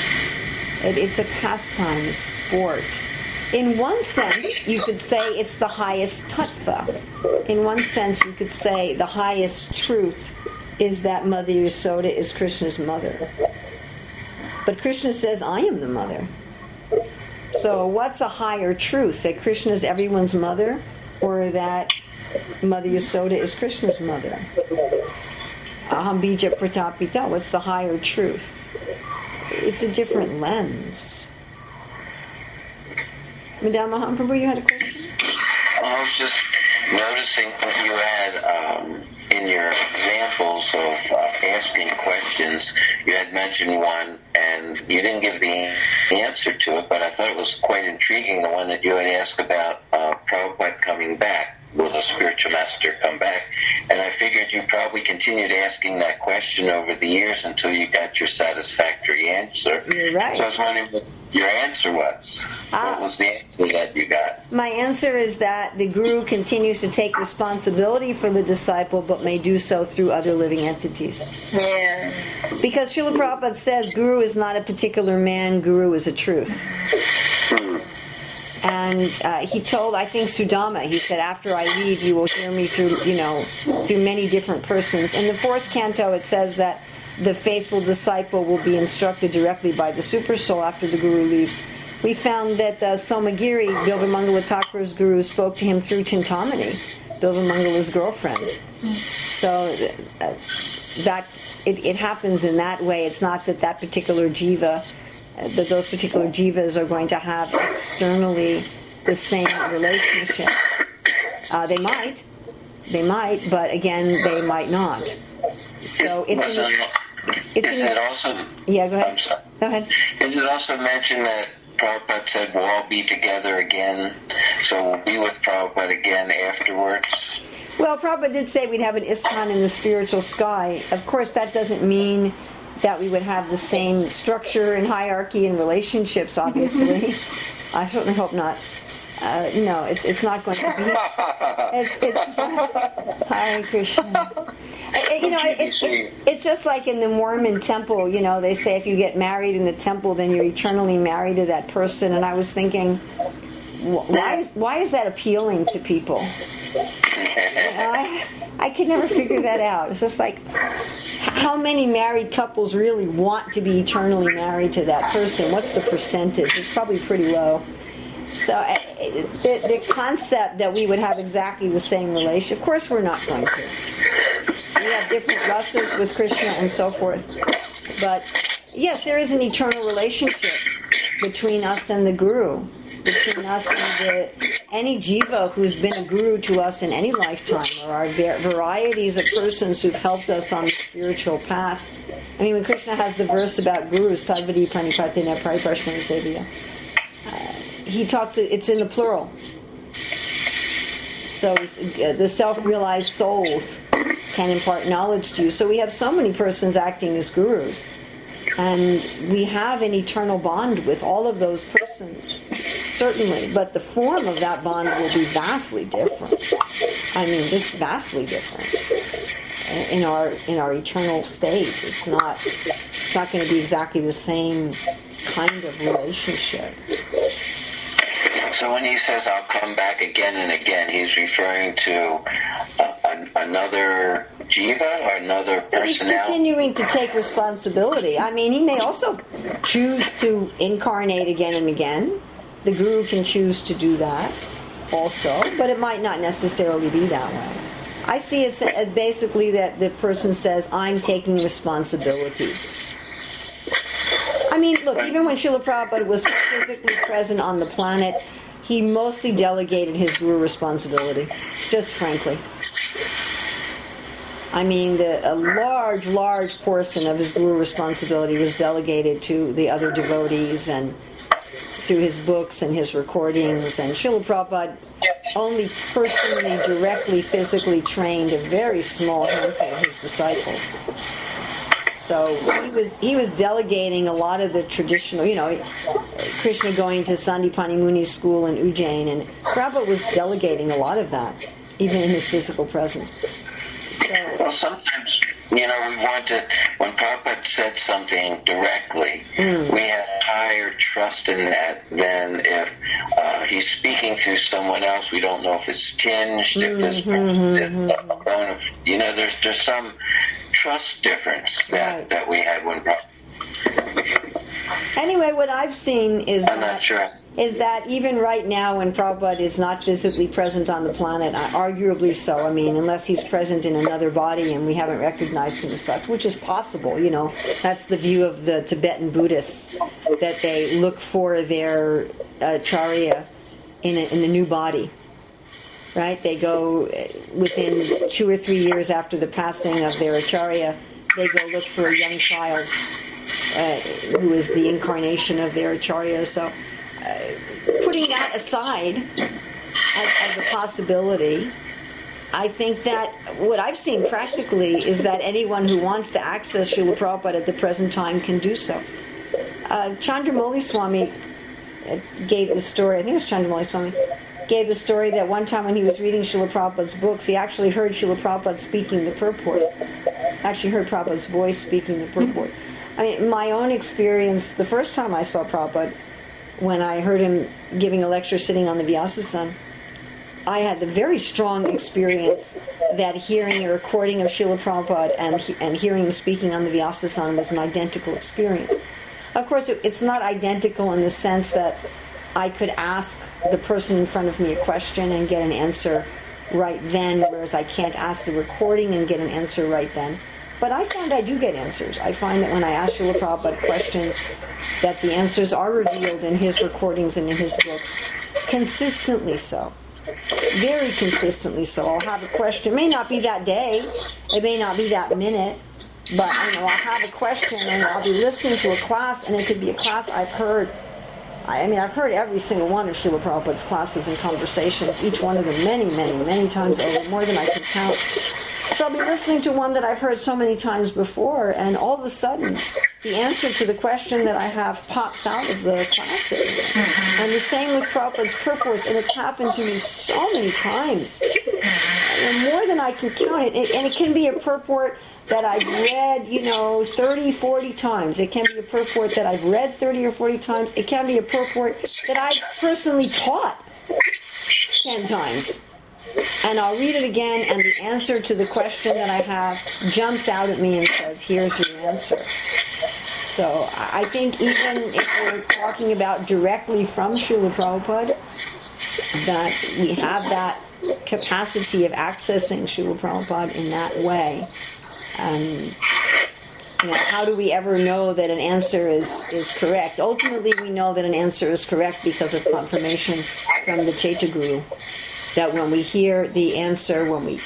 It, it's a pastime, it's sport. In one sense, you could say it's the highest tattva. In one sense, you could say the highest truth is that Mother Yasoda is Krishna's mother. But Krishna says, I am the mother. So, what's a higher truth? That Krishna is everyone's mother, or that Mother Yasoda is Krishna's mother? Aham bija pradah pita. What's the higher truth? It's a different lens. Madan Mohan Prabhu, you had a question? I was just noticing what you had um, in your examples of uh, asking questions. You had mentioned one, and you didn't give the answer to it, but I thought it was quite intriguing. The one that you had asked about uh, Prabhupada coming back. Will the spiritual master come back? And I figured you probably continued asking that question over the years until you got your satisfactory answer. You're right. So I was wondering what your answer was. Ah. What was the answer that you got? My answer is that the guru continues to take responsibility for the disciple, but may do so through other living entities. Yeah. Because Srila Prabhupada says guru is not a particular man, guru is a truth. And uh, he told, I think, Sudama, he said, after I leave, you will hear me through, you know, through many different persons. In the fourth canto, it says that the faithful disciple will be instructed directly by the super soul after the guru leaves. We found that uh, Somagiri, Bilvamangala Thakur's guru, spoke to him through Chintamani, Bilvamangala's girlfriend. So uh, that it, it happens in that way. It's not that that particular jiva, that those particular jivas are going to have externally the same relationship. Uh, they might, they might, but again, they might not. So it's is, an, it's is it also yeah. Go I'm ahead. sorry. Go ahead. Is it also mentioned that Prabhupada said we'll all be together again, so we'll be with Prabhupada again afterwards? Well, Prabhupada did say we'd have an ISKCON in the spiritual sky. Of course, that doesn't mean that we would have the same structure and hierarchy and relationships, obviously. I certainly hope not. Uh, no, it's it's not going to be. It's it's Hare Krishna. Uh, You know, it's, it's, it's just like in the Mormon temple. You know, they say if you get married in the temple, then you're eternally married to that person. And I was thinking, why is why is that appealing to people? I, I could never figure that out. It's just like, how many married couples really want to be eternally married to that person? What's the percentage? It's probably pretty low. So the, the concept that we would have exactly the same relation, of course we're not going to. We have different rasas with Krishna and so forth. But yes, there is an eternal relationship between us and the Guru, between us and the any jiva who's been a guru to us in any lifetime, or our va- varieties of persons who've helped us on the spiritual path. I mean, when Krishna has the verse about gurus, Tad viddhi Pranipatena Pariprashnena Sevya, uh, he talks, it's in the plural. So uh, the self-realized souls can impart knowledge to you. So we have so many persons acting as gurus. And we have an eternal bond with all of those persons, certainly. But the form of that bond will be vastly different. I mean, just vastly different in our in our eternal state. It's not it's not going to be exactly the same kind of relationship. So when he says I'll come back again and again, he's referring to another jiva or another person. He's continuing to take responsibility. I mean, he may also choose to incarnate again and again. The guru can choose to do that also, but it might not necessarily be that way. I see it as basically that the person says, I'm taking responsibility. I mean, look, even when Srila Prabhupada was physically present on the planet, he mostly delegated his guru responsibility, just frankly. I mean, the, a large, large portion of his guru responsibility was delegated to the other devotees and through his books and his recordings. And Srila Prabhupada only personally, directly, physically trained a very small handful of his disciples. So he was he was delegating a lot of the traditional, you know, Krishna going to Sandipani Muni's school in Ujjain, and Prabhupada was delegating a lot of that, even in his physical presence. So Well, sometimes, you know, we want to, when Prabhupada said something directly, we have higher trust in that than if uh, he's speaking through someone else. We don't know if it's tinged, if this person, if, uh, you know, there's there's some trust difference that, Right. that we had when Prabhupada, anyway, what I've seen is I'm that not sure. Is that even right now when Prabhupada is not physically present on the planet, uh, arguably so, I mean, unless he's present in another body and we haven't recognized him as such, which is possible, you know, that's the view of the Tibetan Buddhists, that they look for their uh, charya in, a, in the new body. Right? They go uh, within two or three years after the passing of their acharya, they go look for a young child uh, who is the incarnation of their acharya. So, putting that aside as, as a possibility, I think that what I've seen practically is that anyone who wants to access Srila Prabhupada at the present time can do so. Uh, Chandramauli Swami uh, gave the story, I think it's Chandramauli Swami, gave the story that one time when he was reading Srila Prabhupada's books, he actually heard Srila Prabhupada speaking the purport. Actually heard Prabhupada's voice speaking the purport. I mean, my own experience, the first time I saw Prabhupada, when I heard him giving a lecture sitting on the Vyasasan, I had the very strong experience that hearing a recording of Srila Prabhupada and, and hearing him speaking on the Vyasasan was an identical experience. Of course, it, it's not identical in the sense that I could ask the person in front of me a question and get an answer right then, whereas I can't ask the recording and get an answer right then. But I find I do get answers. I find that when I ask Srila Prabhupada questions, that the answers are revealed in his recordings and in his books, consistently so. Very consistently so. I'll have a question. It may not be that day, it may not be that minute, but you know, I'll have a question and I'll be listening to a class, and it could be a class I've heard. I I mean, I've heard every single one of Srila Prabhupada's classes and conversations, each one of them many, many, many times over, more than I can count. So I'll be listening to one that I've heard so many times before, and all of a sudden, the answer to the question that I have pops out of the classes. Mm-hmm. And the same with Prabhupada's purports, and it's happened to me so many times, mm-hmm. and more than I can count it. And- And it can be a purport that I've read, you know, 30, 40 times. It can be a purport that I've read 30 or 40 times. It can be a purport that I've personally taught 10 times and I'll read it again, and the answer to the question that I have jumps out at me and says, "Here's your answer." So I think even if we're talking about directly from Srila Prabhupada, that we have that capacity of accessing Srila Prabhupada in that way. Um, you know, how do we ever know that an answer is, is correct? Ultimately, we know that an answer is correct because of confirmation from the Chaitya Guru. That when we hear the answer, when we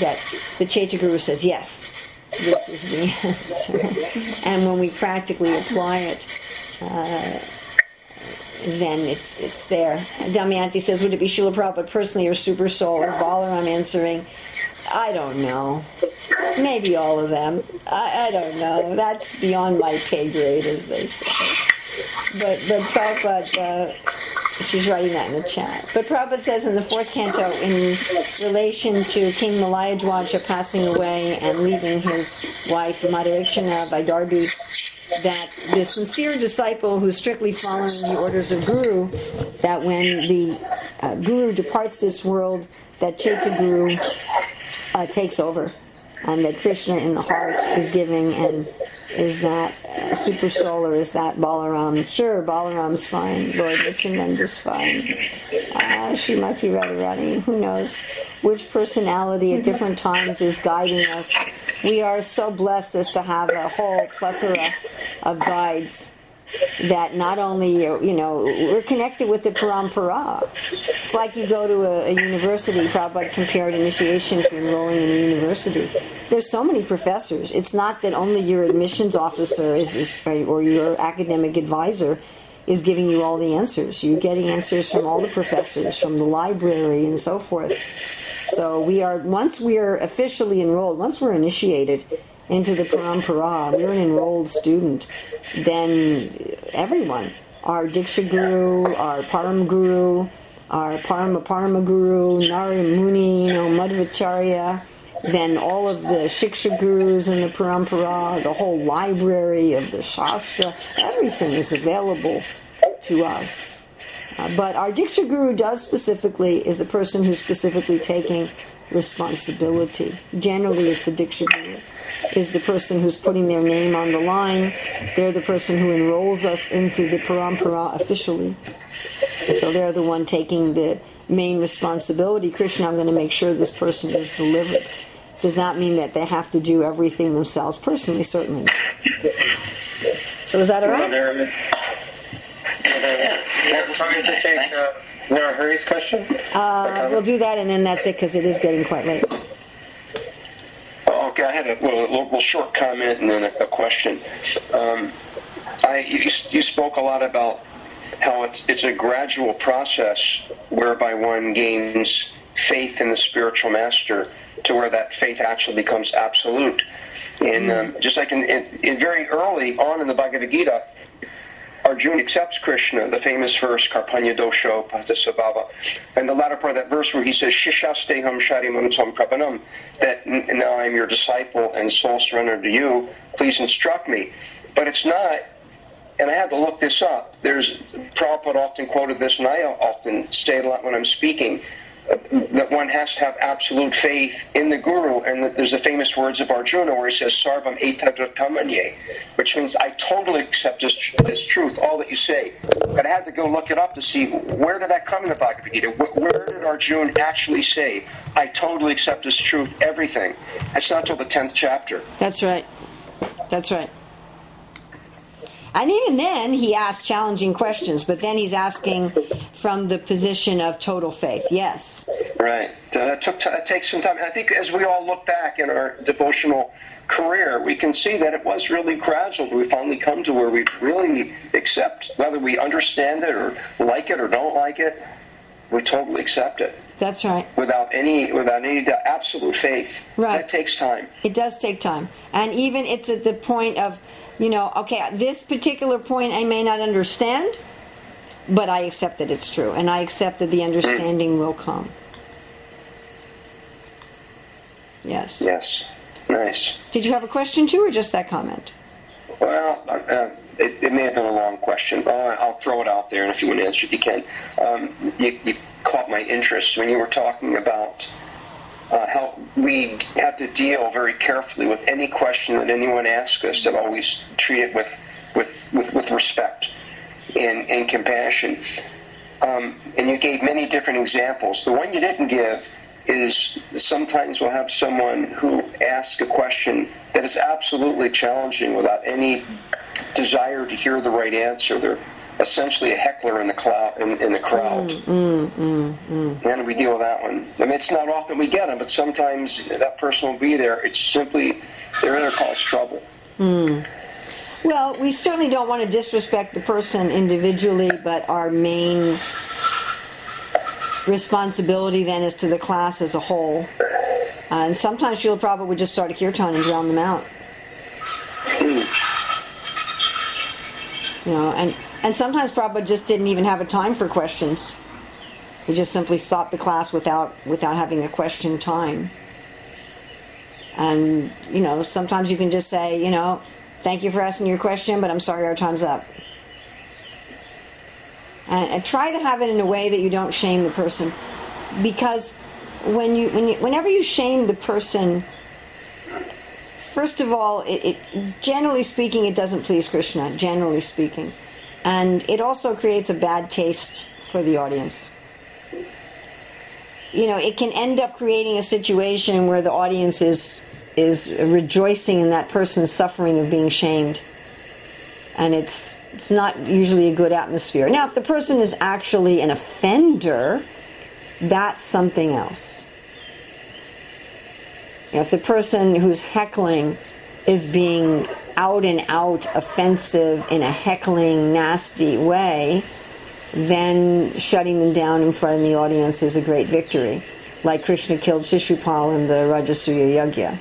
that the Chaitya Guru says yes, this is the answer, and when we practically apply it, uh, then it's it's there. Damayanti says, would it be Srila Prabhupada personally or Super Soul or Balaram answering? I don't know. Maybe all of them. I, I don't know. That's beyond my pay grade, as they say. But but Prabhupada, uh, she's writing that in the chat. But Prabhupada says in the fourth canto, in relation to King Malayadwaja passing away and leaving his wife Madirekshana Vaidarbhi, that the sincere disciple who's strictly following the orders of Guru, that when the uh, Guru departs this world, that Chaitya Guru uh, takes over, and that Krishna in the heart is giving, and is that uh, super soul or is that Balaram? Sure, Balaram's fine. Lord Nityananda's fine. Uh, Srimati Radharani, who knows which personality at different times is guiding us. We are so blessed as to have a whole plethora of guides that not only you know we're connected with the parampara. It's like you go to a, a university. Prabhupada compared initiation to enrolling in a university. There's so many professors. It's not that only your admissions officer is, is or your academic advisor is giving you all the answers. You're getting answers from all the professors, from the library, and so forth. So we are once we are officially enrolled, once we're initiated into the parampara, we're an enrolled student, then everyone, our Diksha Guru, our Param Guru, our Parama Parama Guru, Narada Muni, you know, Madhvacharya, then all of the Shiksha Gurus in the parampara, the whole library of the Shastra, everything is available to us. Uh, but our Diksha Guru does specifically, is the person who's specifically taking responsibility. Generally, it's the Diksha Guru, is the person who's putting their name on the line. They're the person who enrolls us into the parampara officially. So they're the one taking the main responsibility. Krishna, I'm going to make sure this person is delivered. Does that mean that they have to do everything themselves? Personally, certainly. Not. So is that all right? Time to take uh, Hari's question? Uh, we'll do that, and then that's it because it is getting quite late. I had a well, a little short comment and then a, a question. Um, I you, you spoke a lot about how it's, it's a gradual process whereby one gains faith in the spiritual master to where that faith actually becomes absolute. And um, just like in, in, in very early on in the Bhagavad Gita, Arjuna accepts Krishna, the famous verse, Karpanya dosho patisabhava, and the latter part of that verse where he says, Shishasteham sharimantam prapanam, that now I'm your disciple and soul surrender to you, please instruct me. But it's not, and I had to look this up. There's, Prabhupada often quoted this, and I often say it a lot when I'm speaking, that one has to have absolute faith in the Guru, and there's the famous words of Arjuna where he says, Sarvam etadrattamanye, which means I totally accept this, this truth, all that you say. But I had to go look it up to see where did that come in the Bhagavad Gita? Where did Arjuna actually say, I totally accept this truth, everything? It's not till the 10th chapter. That's right. That's right. And even then, he asks challenging questions, but then he's asking from the position of total faith. Yes. Right. Uh, that took t- that takes some time. And I think as we all look back in our devotional career, we can see that it was really gradual. We finally come to where we really accept, whether we understand it or like it or don't like it, we totally accept it That's right. without any without any absolute faith. Right. That takes time. It does take time. And even it's at the point of, you know, okay, at this particular point I may not understand, but I accept that it's true. And I accept that the understanding will come. Yes. Yes. Nice. Did you have a question too, or just that comment? Well, uh, it, it may have been a long question. I'll, I'll throw it out there, and if you want to answer it, you can. Um, you, you caught my interest when you were talking about uh, how we have to deal very carefully with any question that anyone asks us, and always treat it with, with, with, with respect and, and compassion. Um, and you gave many different examples. The one you didn't give is sometimes we'll have someone who asks a question that is absolutely challenging without any desire to hear the right answer. They're essentially a heckler in the cloud in, in the crowd. Mm, mm, mm. How do we deal with that one? I mean, it's not often we get them, but sometimes that person will be there. It's simply they're in a cause trouble. Mm. Well, we certainly don't want to disrespect the person individually, but our main responsibility then is to the class as a whole. Uh, and sometimes Srila Prabhupada would just start a kirtan and drown them out. You know, and, and sometimes Prabhupada just didn't even have a time for questions. He just simply stopped the class without without having a question time. And, you know, sometimes you can just say, you know, thank you for asking your question, but I'm sorry our time's up. And, and try to have it in a way that you don't shame the person. Because when you, when you whenever you shame the person, first of all, it, it, generally speaking, it doesn't please Krishna, generally speaking. And it also creates a bad taste for the audience you know, it can end up creating a situation where the audience is is rejoicing in that person's suffering of being shamed, and it's it's not usually a good atmosphere. Now, if the person is actually an offender, that's something else. if the person who's heckling is being out and out offensive in a heckling, nasty way, then shutting them down in front of the audience is a great victory, like Krishna killed Shishupal in the Rajasuya Yagya.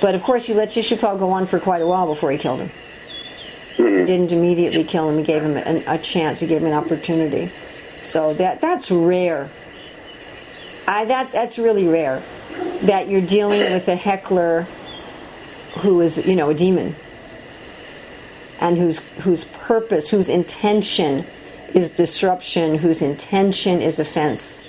But of course, he let Shishupal go on for quite a while before he killed him. Mm-hmm. He didn't immediately kill him. He gave him an, a chance. He gave him an opportunity. So that that's rare. I, that that's really rare. That you're dealing with a heckler who is, you know, a demon and whose whose purpose, whose intention is disruption, whose intention is offense.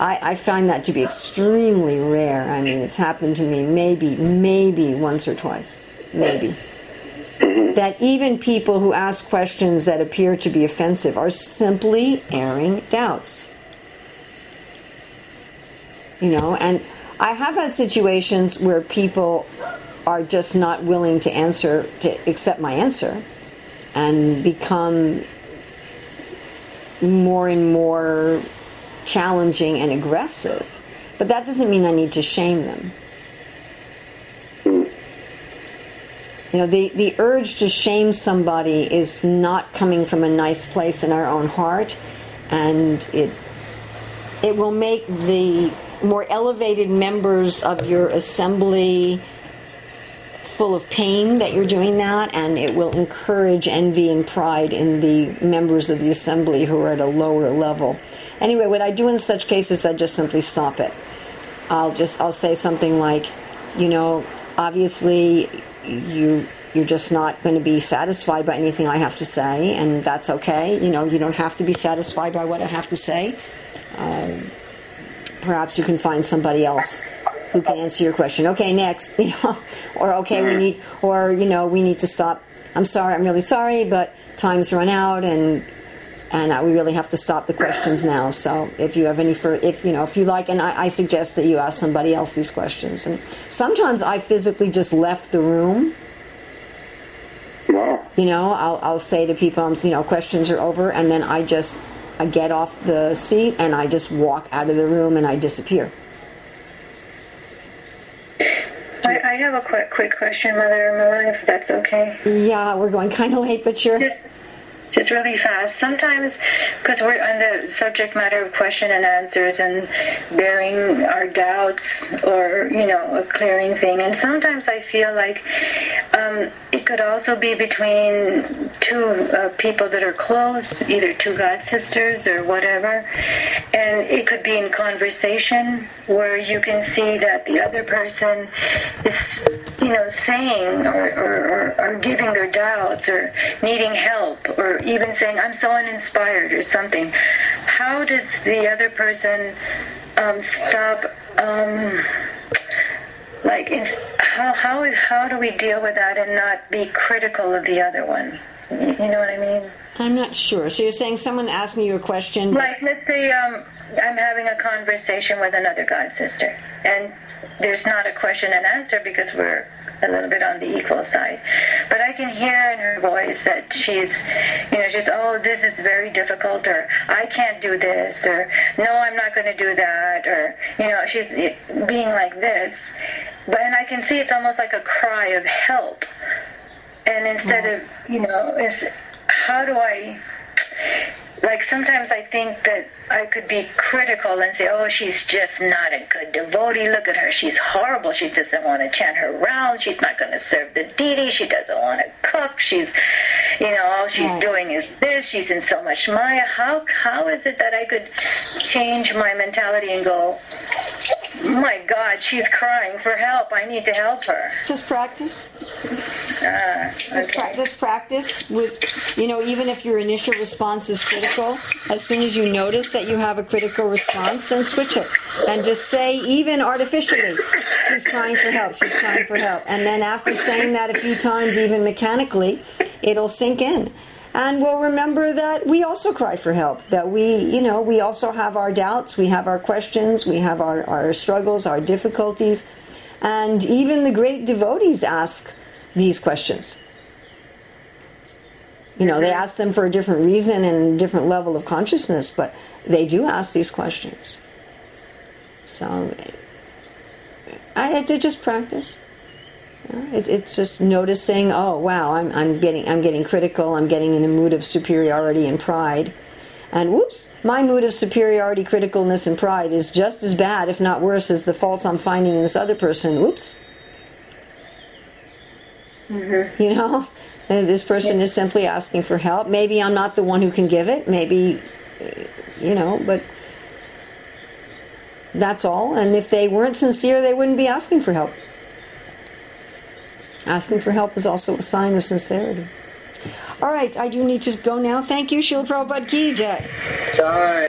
I, I find that to be extremely rare. I mean, it's happened to me maybe, maybe once or twice, maybe. Mm-hmm. That even people who ask questions that appear to be offensive are simply airing doubts. You know, and I have had situations where people are just not willing to answer, to accept my answer, and become more and more challenging and aggressive. But that doesn't mean I need to shame them. You know, the, the urge to shame somebody is not coming from a nice place in our own heart, and it it will make the more elevated members of your assembly full of pain that you're doing that, and it will encourage envy and pride in the members of the assembly who are at a lower level. Anyway, what I do in such cases, I just simply stop it. I'll just I'll say something like, you know, obviously you you're just not going to be satisfied by anything I have to say, and that's okay. You know, you don't have to be satisfied by what I have to say. Um, perhaps you can find somebody else who can answer your question. Okay, next, you know, or okay, we need, or you know, we need to stop. I'm sorry, I'm really sorry, but time's run out, and and uh, we really have to stop the questions now. So if you have any for, if you know, if you like, and I, I suggest that you ask somebody else these questions. And sometimes I physically just left the room. Wow. You know, I'll I'll say to people, you know, questions are over, and then I just I get off the seat and I just walk out of the room and I disappear. I, I have a quick, quick question, Mother Urmila, if that's okay. Yeah, we're going kind of late, but sure. Just, just really fast. Sometimes, because we're on the subject matter of question and answers and bearing our doubts or, you know, clearing thing, and sometimes I feel like um, it could also be between two uh, people that are close, either two God sisters or whatever, and it could be in conversation where you can see that the other person is, you know, saying or, or, or, or giving their doubts or needing help or even saying, I'm so uninspired or something. How does the other person um, stop? Um, like, is, how, how, how do we deal with that and not be critical of the other one? You know what I mean? I'm not sure. So you're saying someone asked you a question? Like, let's say um, I'm having a conversation with another God sister, and there's not a question and answer because we're a little bit on the equal side. But I can hear in her voice that she's, you know, she's, oh, this is very difficult, or I can't do this, or no, I'm not going to do that, or, you know, she's being like this. But, and I can see it's almost like a cry of help. And instead of, you know, is how do I like sometimes I think that I could be critical and say, oh, she's just not a good devotee. Look at her. She's horrible. She doesn't want to chant her round. She's not going to serve the deity. She doesn't want to cook. She's, you know, all she's right. doing is this. She's in so much Maya. How, how is it that I could change my mentality and go, my God, she's crying for help. I need to help her. Just practice. Uh, okay. just, pra- just practice with, you know, even if your initial response is critical, as soon as you notice that you have a critical response, then switch it. And just say, even artificially, she's crying for help, she's crying for help. And then after saying that a few times, even mechanically, it'll sink in and we'll remember that we also cry for help that we you know we also have our doubts we have our questions we have our, our struggles our difficulties and even the great devotees ask these questions you know they ask them for a different reason and a different level of consciousness but they do ask these questions so i had to just practice it's, it's just noticing, oh wow, I'm, I'm getting I'm getting critical. I'm getting in a mood of superiority and pride, and whoops, my mood of superiority, criticalness, and pride is just as bad, if not worse, as the faults I'm finding in this other person. Whoops. Mm-hmm. You know, and this person yeah. is simply asking for help. Maybe I'm not the one who can give it. Maybe, you know, but that's all. And if they weren't sincere, they wouldn't be asking for help. Asking for help is also a sign of sincerity. All right, I do need to go now. Thank you, Srila Prabhupada Ki Jai.